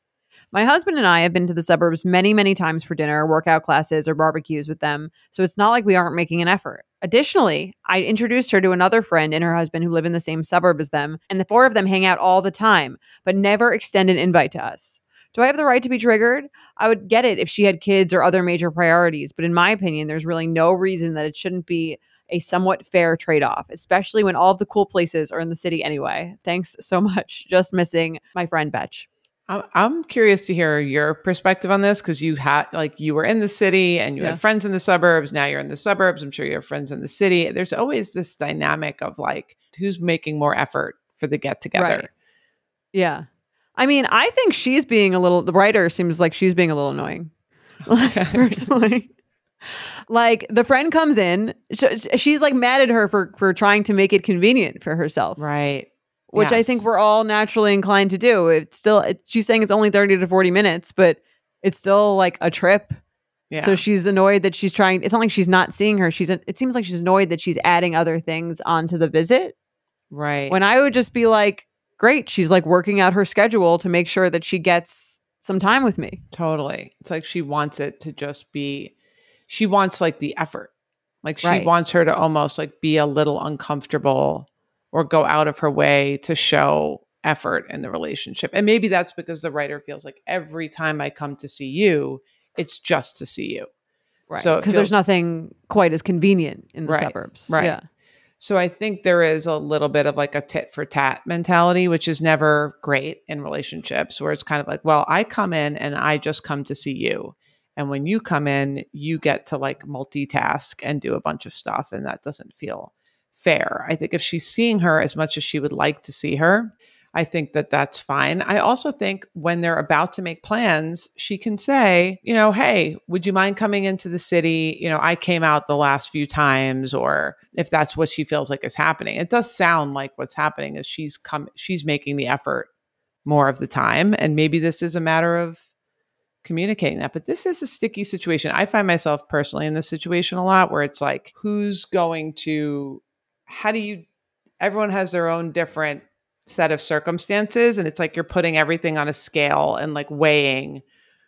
My husband and I have been to the suburbs many, many times for dinner, workout classes, or barbecues with them, so it's not like we aren't making an effort. Additionally, I introduced her to another friend and her husband who live in the same suburb as them, and the four of them hang out all the time, but never extend an invite to us. Do I have the right to be triggered? I would get it if she had kids or other major priorities, but in my opinion, there's really no reason that it shouldn't be a somewhat fair trade off, especially when all of the cool places are in the city anyway. Thanks so <laughs> much. Just missing my friend Betch.
I'm, curious to hear your perspective on this because you had like you were in the city and you
Yeah.
had friends in the suburbs. Now you're in the suburbs. I'm sure you have friends in the city. There's always this dynamic of like who's making more effort for the get together.
Right. Yeah. I mean, I think she's being a little, the writer seems like she's being a little annoying, <laughs> <laughs> personally. like the friend comes in, she's like mad at her for for trying to make it convenient for herself,
Right.
Which I think we're all naturally inclined to do. It's still, it, she's saying it's only 30 to 40 minutes, but it's still like a trip.
Yeah.
So she's annoyed that she's trying, it's not like she's not seeing her. She's, it seems like she's annoyed that she's adding other things onto the visit
right.
when I would just be like, great, she's like working out her schedule to make sure that she gets some time with me.
Totally. It's like she wants it to just be, she wants like the effort. Like she
Right.
wants her to almost like be a little uncomfortable or go out of her way to show effort in the relationship. And maybe that's because the writer feels like every time I come to see you, it's just to see you.
Right.
So
because there's nothing quite as convenient in the
Right,
suburbs.
right.
Yeah.
So I think there is a little bit of like a tit for tat mentality, which is never great in relationships, where it's kind of like, well, I come in and I just come to see you. And when you come in, you get to like multitask and do a bunch of stuff. And that doesn't feel fair. I think if she's seeing her as much as she would like to see her, I think that that's fine. I also think when they're about to make plans, she can say, you know, hey, would you mind coming into the city? You know, I came out the last few times, or if that's what she feels like is happening. It does sound like what's happening is she's come, she's making the effort more of the time. And maybe this is a matter of communicating that. But this is a sticky situation. I find myself personally in this situation a lot where it's like, who's going to, how do you, everyone has their own different set of circumstances. And it's like you're putting everything on a scale and like weighing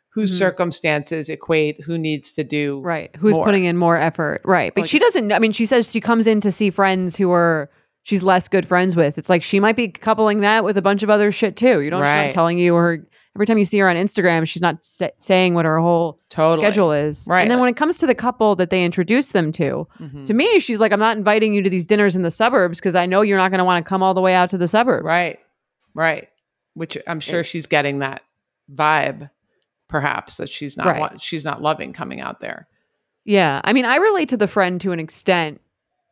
whose
Mhm.
circumstances equate who needs to do.
Right. Who's
more.
putting in more effort. Right. But
Like-
she doesn't, I mean, she says she comes in to see friends who are, she's less good friends with. It's like she might be coupling that with a bunch of other shit too. You don't, she's
Right.
not telling you her, every time you see her on Instagram, she's not sa- saying what her whole
Totally.
schedule is.
Right.
And then when it comes to the couple that they introduce them to,
Mhm.
to me, she's like, I'm not inviting you to these dinners in the suburbs because I know you're not going to want to come all the way out to the suburbs.
Right. Right. Which I'm sure
It-
she's getting that vibe, perhaps that she's not
Right.
wa- she's not loving coming out there.
Yeah. I mean, I relate to the friend to an extent.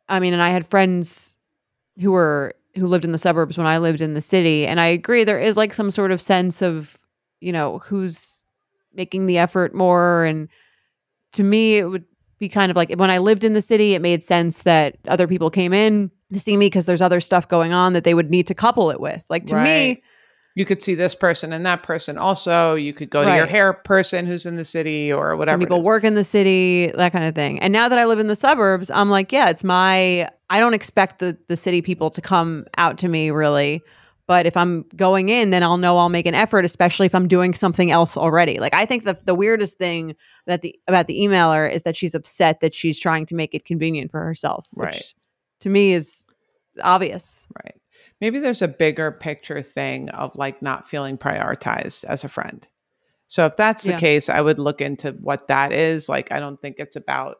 I mean, and I had friends who were who lived in the suburbs when I lived in the city, and I agree there is like some sort of sense of, you know, who's making the effort more and to me it would be kind of like when I lived in the city, it made sense that other people came in to see me because there's other stuff going on that they would need to couple it with. Like to
Right.
me,
You could see this person and that person also. You could go to your hair person who's in the city or whatever.
Some people work in the city, that kind of thing. And now that I live in the suburbs, I'm like, yeah, it's my. I don't expect the the city people to come out to me really, but if I'm going in, then I'll know I'll make an effort, especially if I'm doing something else already. Like I think the the weirdest thing that the about the emailer is that she's upset that she's trying to make it convenient for herself, which
Right.
to me is obvious.
Right. Maybe there's a bigger picture thing of like not feeling prioritized as a friend. So if that's the
Yeah.
case, I would look into what that is. Like, I don't think it's about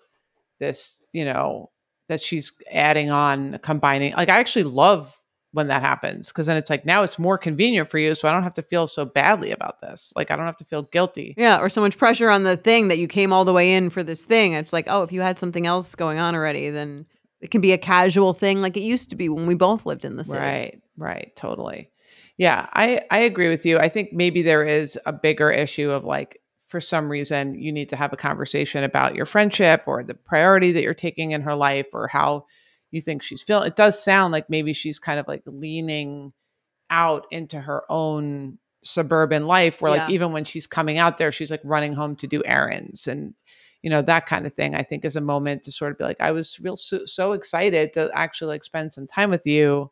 this, you know, that she's adding on, combining. Like, I actually love when that happens because then it's like now it's more convenient for you. So I don't have to feel so badly about this. Like, I don't have to feel guilty.
Yeah, or so much pressure on the thing that you came all the way in for this thing. It's like, oh, if you had something else going on already, then it can be a casual thing like it used to be when we both lived in the city.
Right, right, totally. Yeah, I I agree with you. I think maybe there is a bigger issue of like for some reason you need to have a conversation about your friendship or the priority that you're taking in her life or how you think she's feeling. It does sound like maybe she's kind of like leaning out into her own suburban life where like even when she's coming out there she's like running home to do errands and you know that kind of thing i think is a moment to sort of be like i was real so, so excited to actually like spend some time with you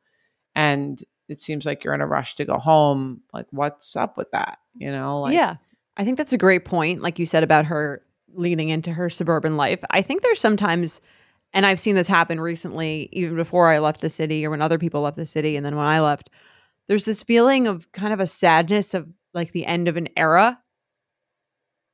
and it seems like you're in a rush to go home like what's up with that you know like
yeah. I think that's a great point. Like you said about her leaning into her suburban life. I think there's sometimes, and I've seen this happen recently, even before I left the city or when other people left the city. And then when I left, there's this feeling of kind of a sadness of like the end of an era.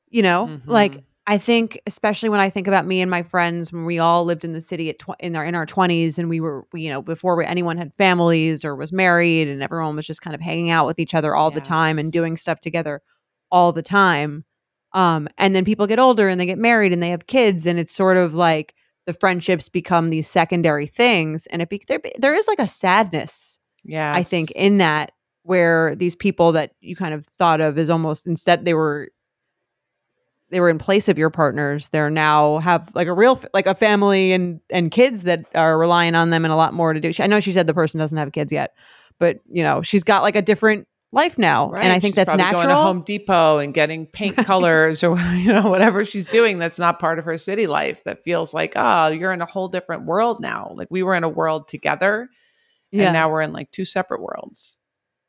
You know, like
Mhm.
I think, especially when I think about me and my friends, when we all lived in the city at tw- in our in our twenties, and we were, we, you know, before we, anyone had families or was married, and everyone was just kind of hanging out with each other all the time and doing stuff together all the time. Um, and then people get older and they get married and they have kids, and it's sort of like the friendships become these secondary things, and it be, there there is like a sadness,
yeah
I think, in that where these people that you kind of thought of as almost instead they were they were in place of your partners they're now have like a real like a family and and kids that are relying on them and a lot more to do. I know she said the person doesn't have kids yet but you know she's got like a different life now and i think
She's
that's natural
going to home depot and getting paint <laughs> colors or <laughs> you know whatever she's doing that's not part of her city life that feels like oh you're in a whole different world now. Like we were in a world together
yeah.
and now we're in like two separate worlds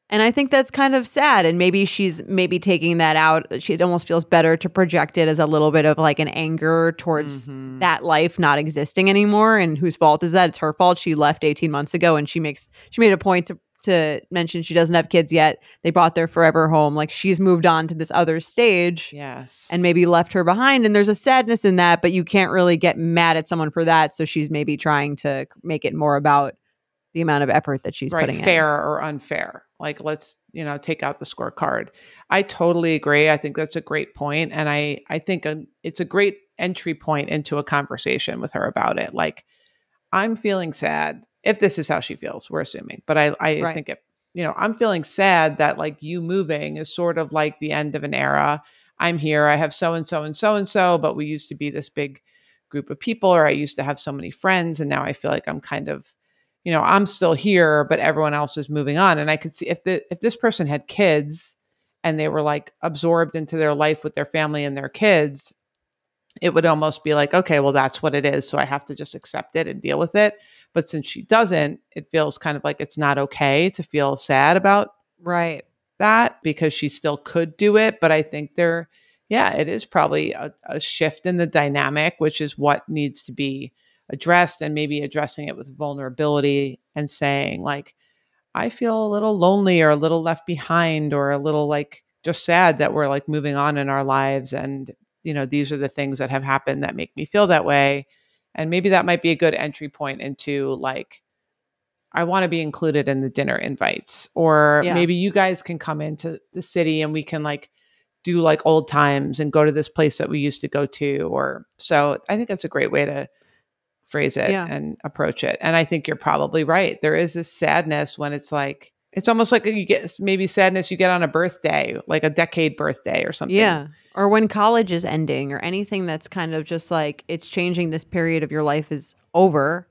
and i think that's kind of sad and maybe she's maybe taking that out she it almost feels better to project it as a little bit of like an anger towards
Mhm.
that life not existing anymore and whose fault is that it's her fault she left 18 months ago and she makes she made a point to to mention she doesn't have kids yet. They bought their forever home. Like she's moved on to this other stage
Yes.
and maybe left her behind. And there's a sadness in that, but you can't really get mad at someone for that. So she's maybe trying to make it more about the amount of effort that she's
right,
putting
fair or unfair. Like let's, you know, take out the scorecard. I totally agree. I think that's a great point and I I think a, it's a great entry point into a conversation with her about it. Like I'm feeling sad if this is how she feels, we're assuming. But I I
Right.
think it, you know, I'm feeling sad that like you moving is sort of like the end of an era. I'm here. I have so and so and so and so, but we used to be this big group of people or I used to have so many friends and now I feel like I'm kind of you know, I'm still here, but everyone else is moving on. And I could see if the if this person had kids and they were like absorbed into their life with their family and their kids, it would almost be like, okay, well, that's what it is. So I have to just accept it and deal with it. But since she doesn't, it feels kind of like it's not okay to feel sad about.
Right.
that because she still could do it. But I think there, yeah, it is probably a, a shift in the dynamic, which is what needs to be addressed and maybe addressing it with vulnerability and saying, like, I feel a little lonely or a little left behind or a little like just sad that we're like moving on in our lives. And, you know, these are the things that have happened that make me feel that way. And maybe that might be a good entry point into like, I want to be included in the dinner invites, or
Yeah.
maybe you guys can come into the city and we can like do like old times and go to this place that we used to go to. Or so I think that's a great way to phrase it
Yeah.
and approach it. And I think you're probably right. There is this sadness when it's like, it's almost like you get maybe sadness you get on a birthday, like a decade birthday or something.
Yeah. Or when college is ending or anything that's kind of just like it's changing this period of your life is over.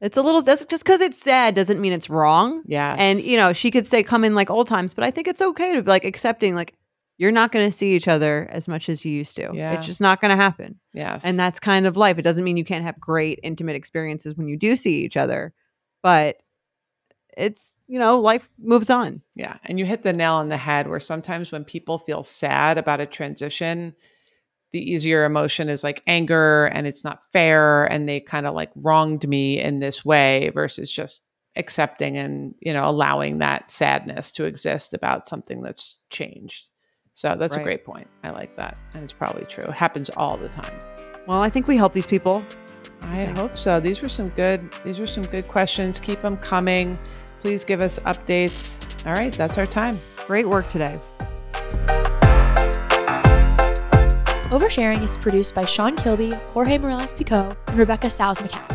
It's a little that's just because it's sad doesn't mean it's wrong.
Yeah.
And you know, she could say come in like old times, but I think it's okay to be like accepting like you're not going to see each other as much as you used to.
Yeah.
It's just not going to happen.
yes.
And that's kind of life. It doesn't mean you can't have great intimate experiences when you do see each other, but it's, you know, life moves on.
Yeah. And you hit the nail on the head where sometimes when people feel sad about a transition, the easier emotion is like anger and it's not fair and they kind of like wronged me in this way versus just accepting and, you know, allowing that sadness to exist about something that's changed. So that's
Right.
a great point. I like that. And it's probably true. It happens all the time.
Well, I think we help these people.
I
Okay.
hope so. These were some good these were some good questions. Keep them coming. Please give us updates. All right, that's our time.
Great work today.
Oversharing is produced by Sean Kilby, Jorge Morales Pico, and Rebecca Stiles McCann.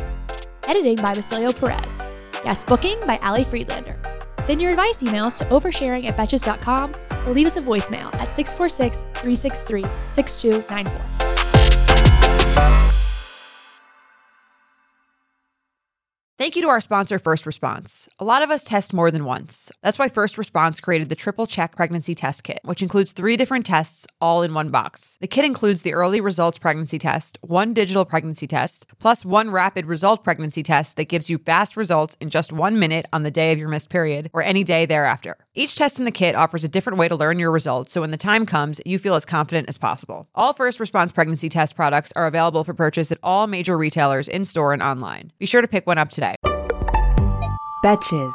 Editing by Basilio Perez. Guest booking by Ali Friedlander. Send your advice emails to oversharing at betches.com or leave us a voicemail at 646 363 6294.
Thank you to our sponsor, First Response. A lot of us test more than once. That's why First Response created the Triple Check Pregnancy Test Kit, which includes three different tests all in one box. The kit includes the Early Results Pregnancy Test, one digital pregnancy test, plus one rapid result pregnancy test that gives you fast results in just one minute on the day of your missed period or any day thereafter. Each test in the kit offers a different way to learn your results, so when the time comes, you feel as confident as possible. All First Response Pregnancy Test products are available for purchase at all major retailers in store and online. Be sure to pick one up today.
Betches.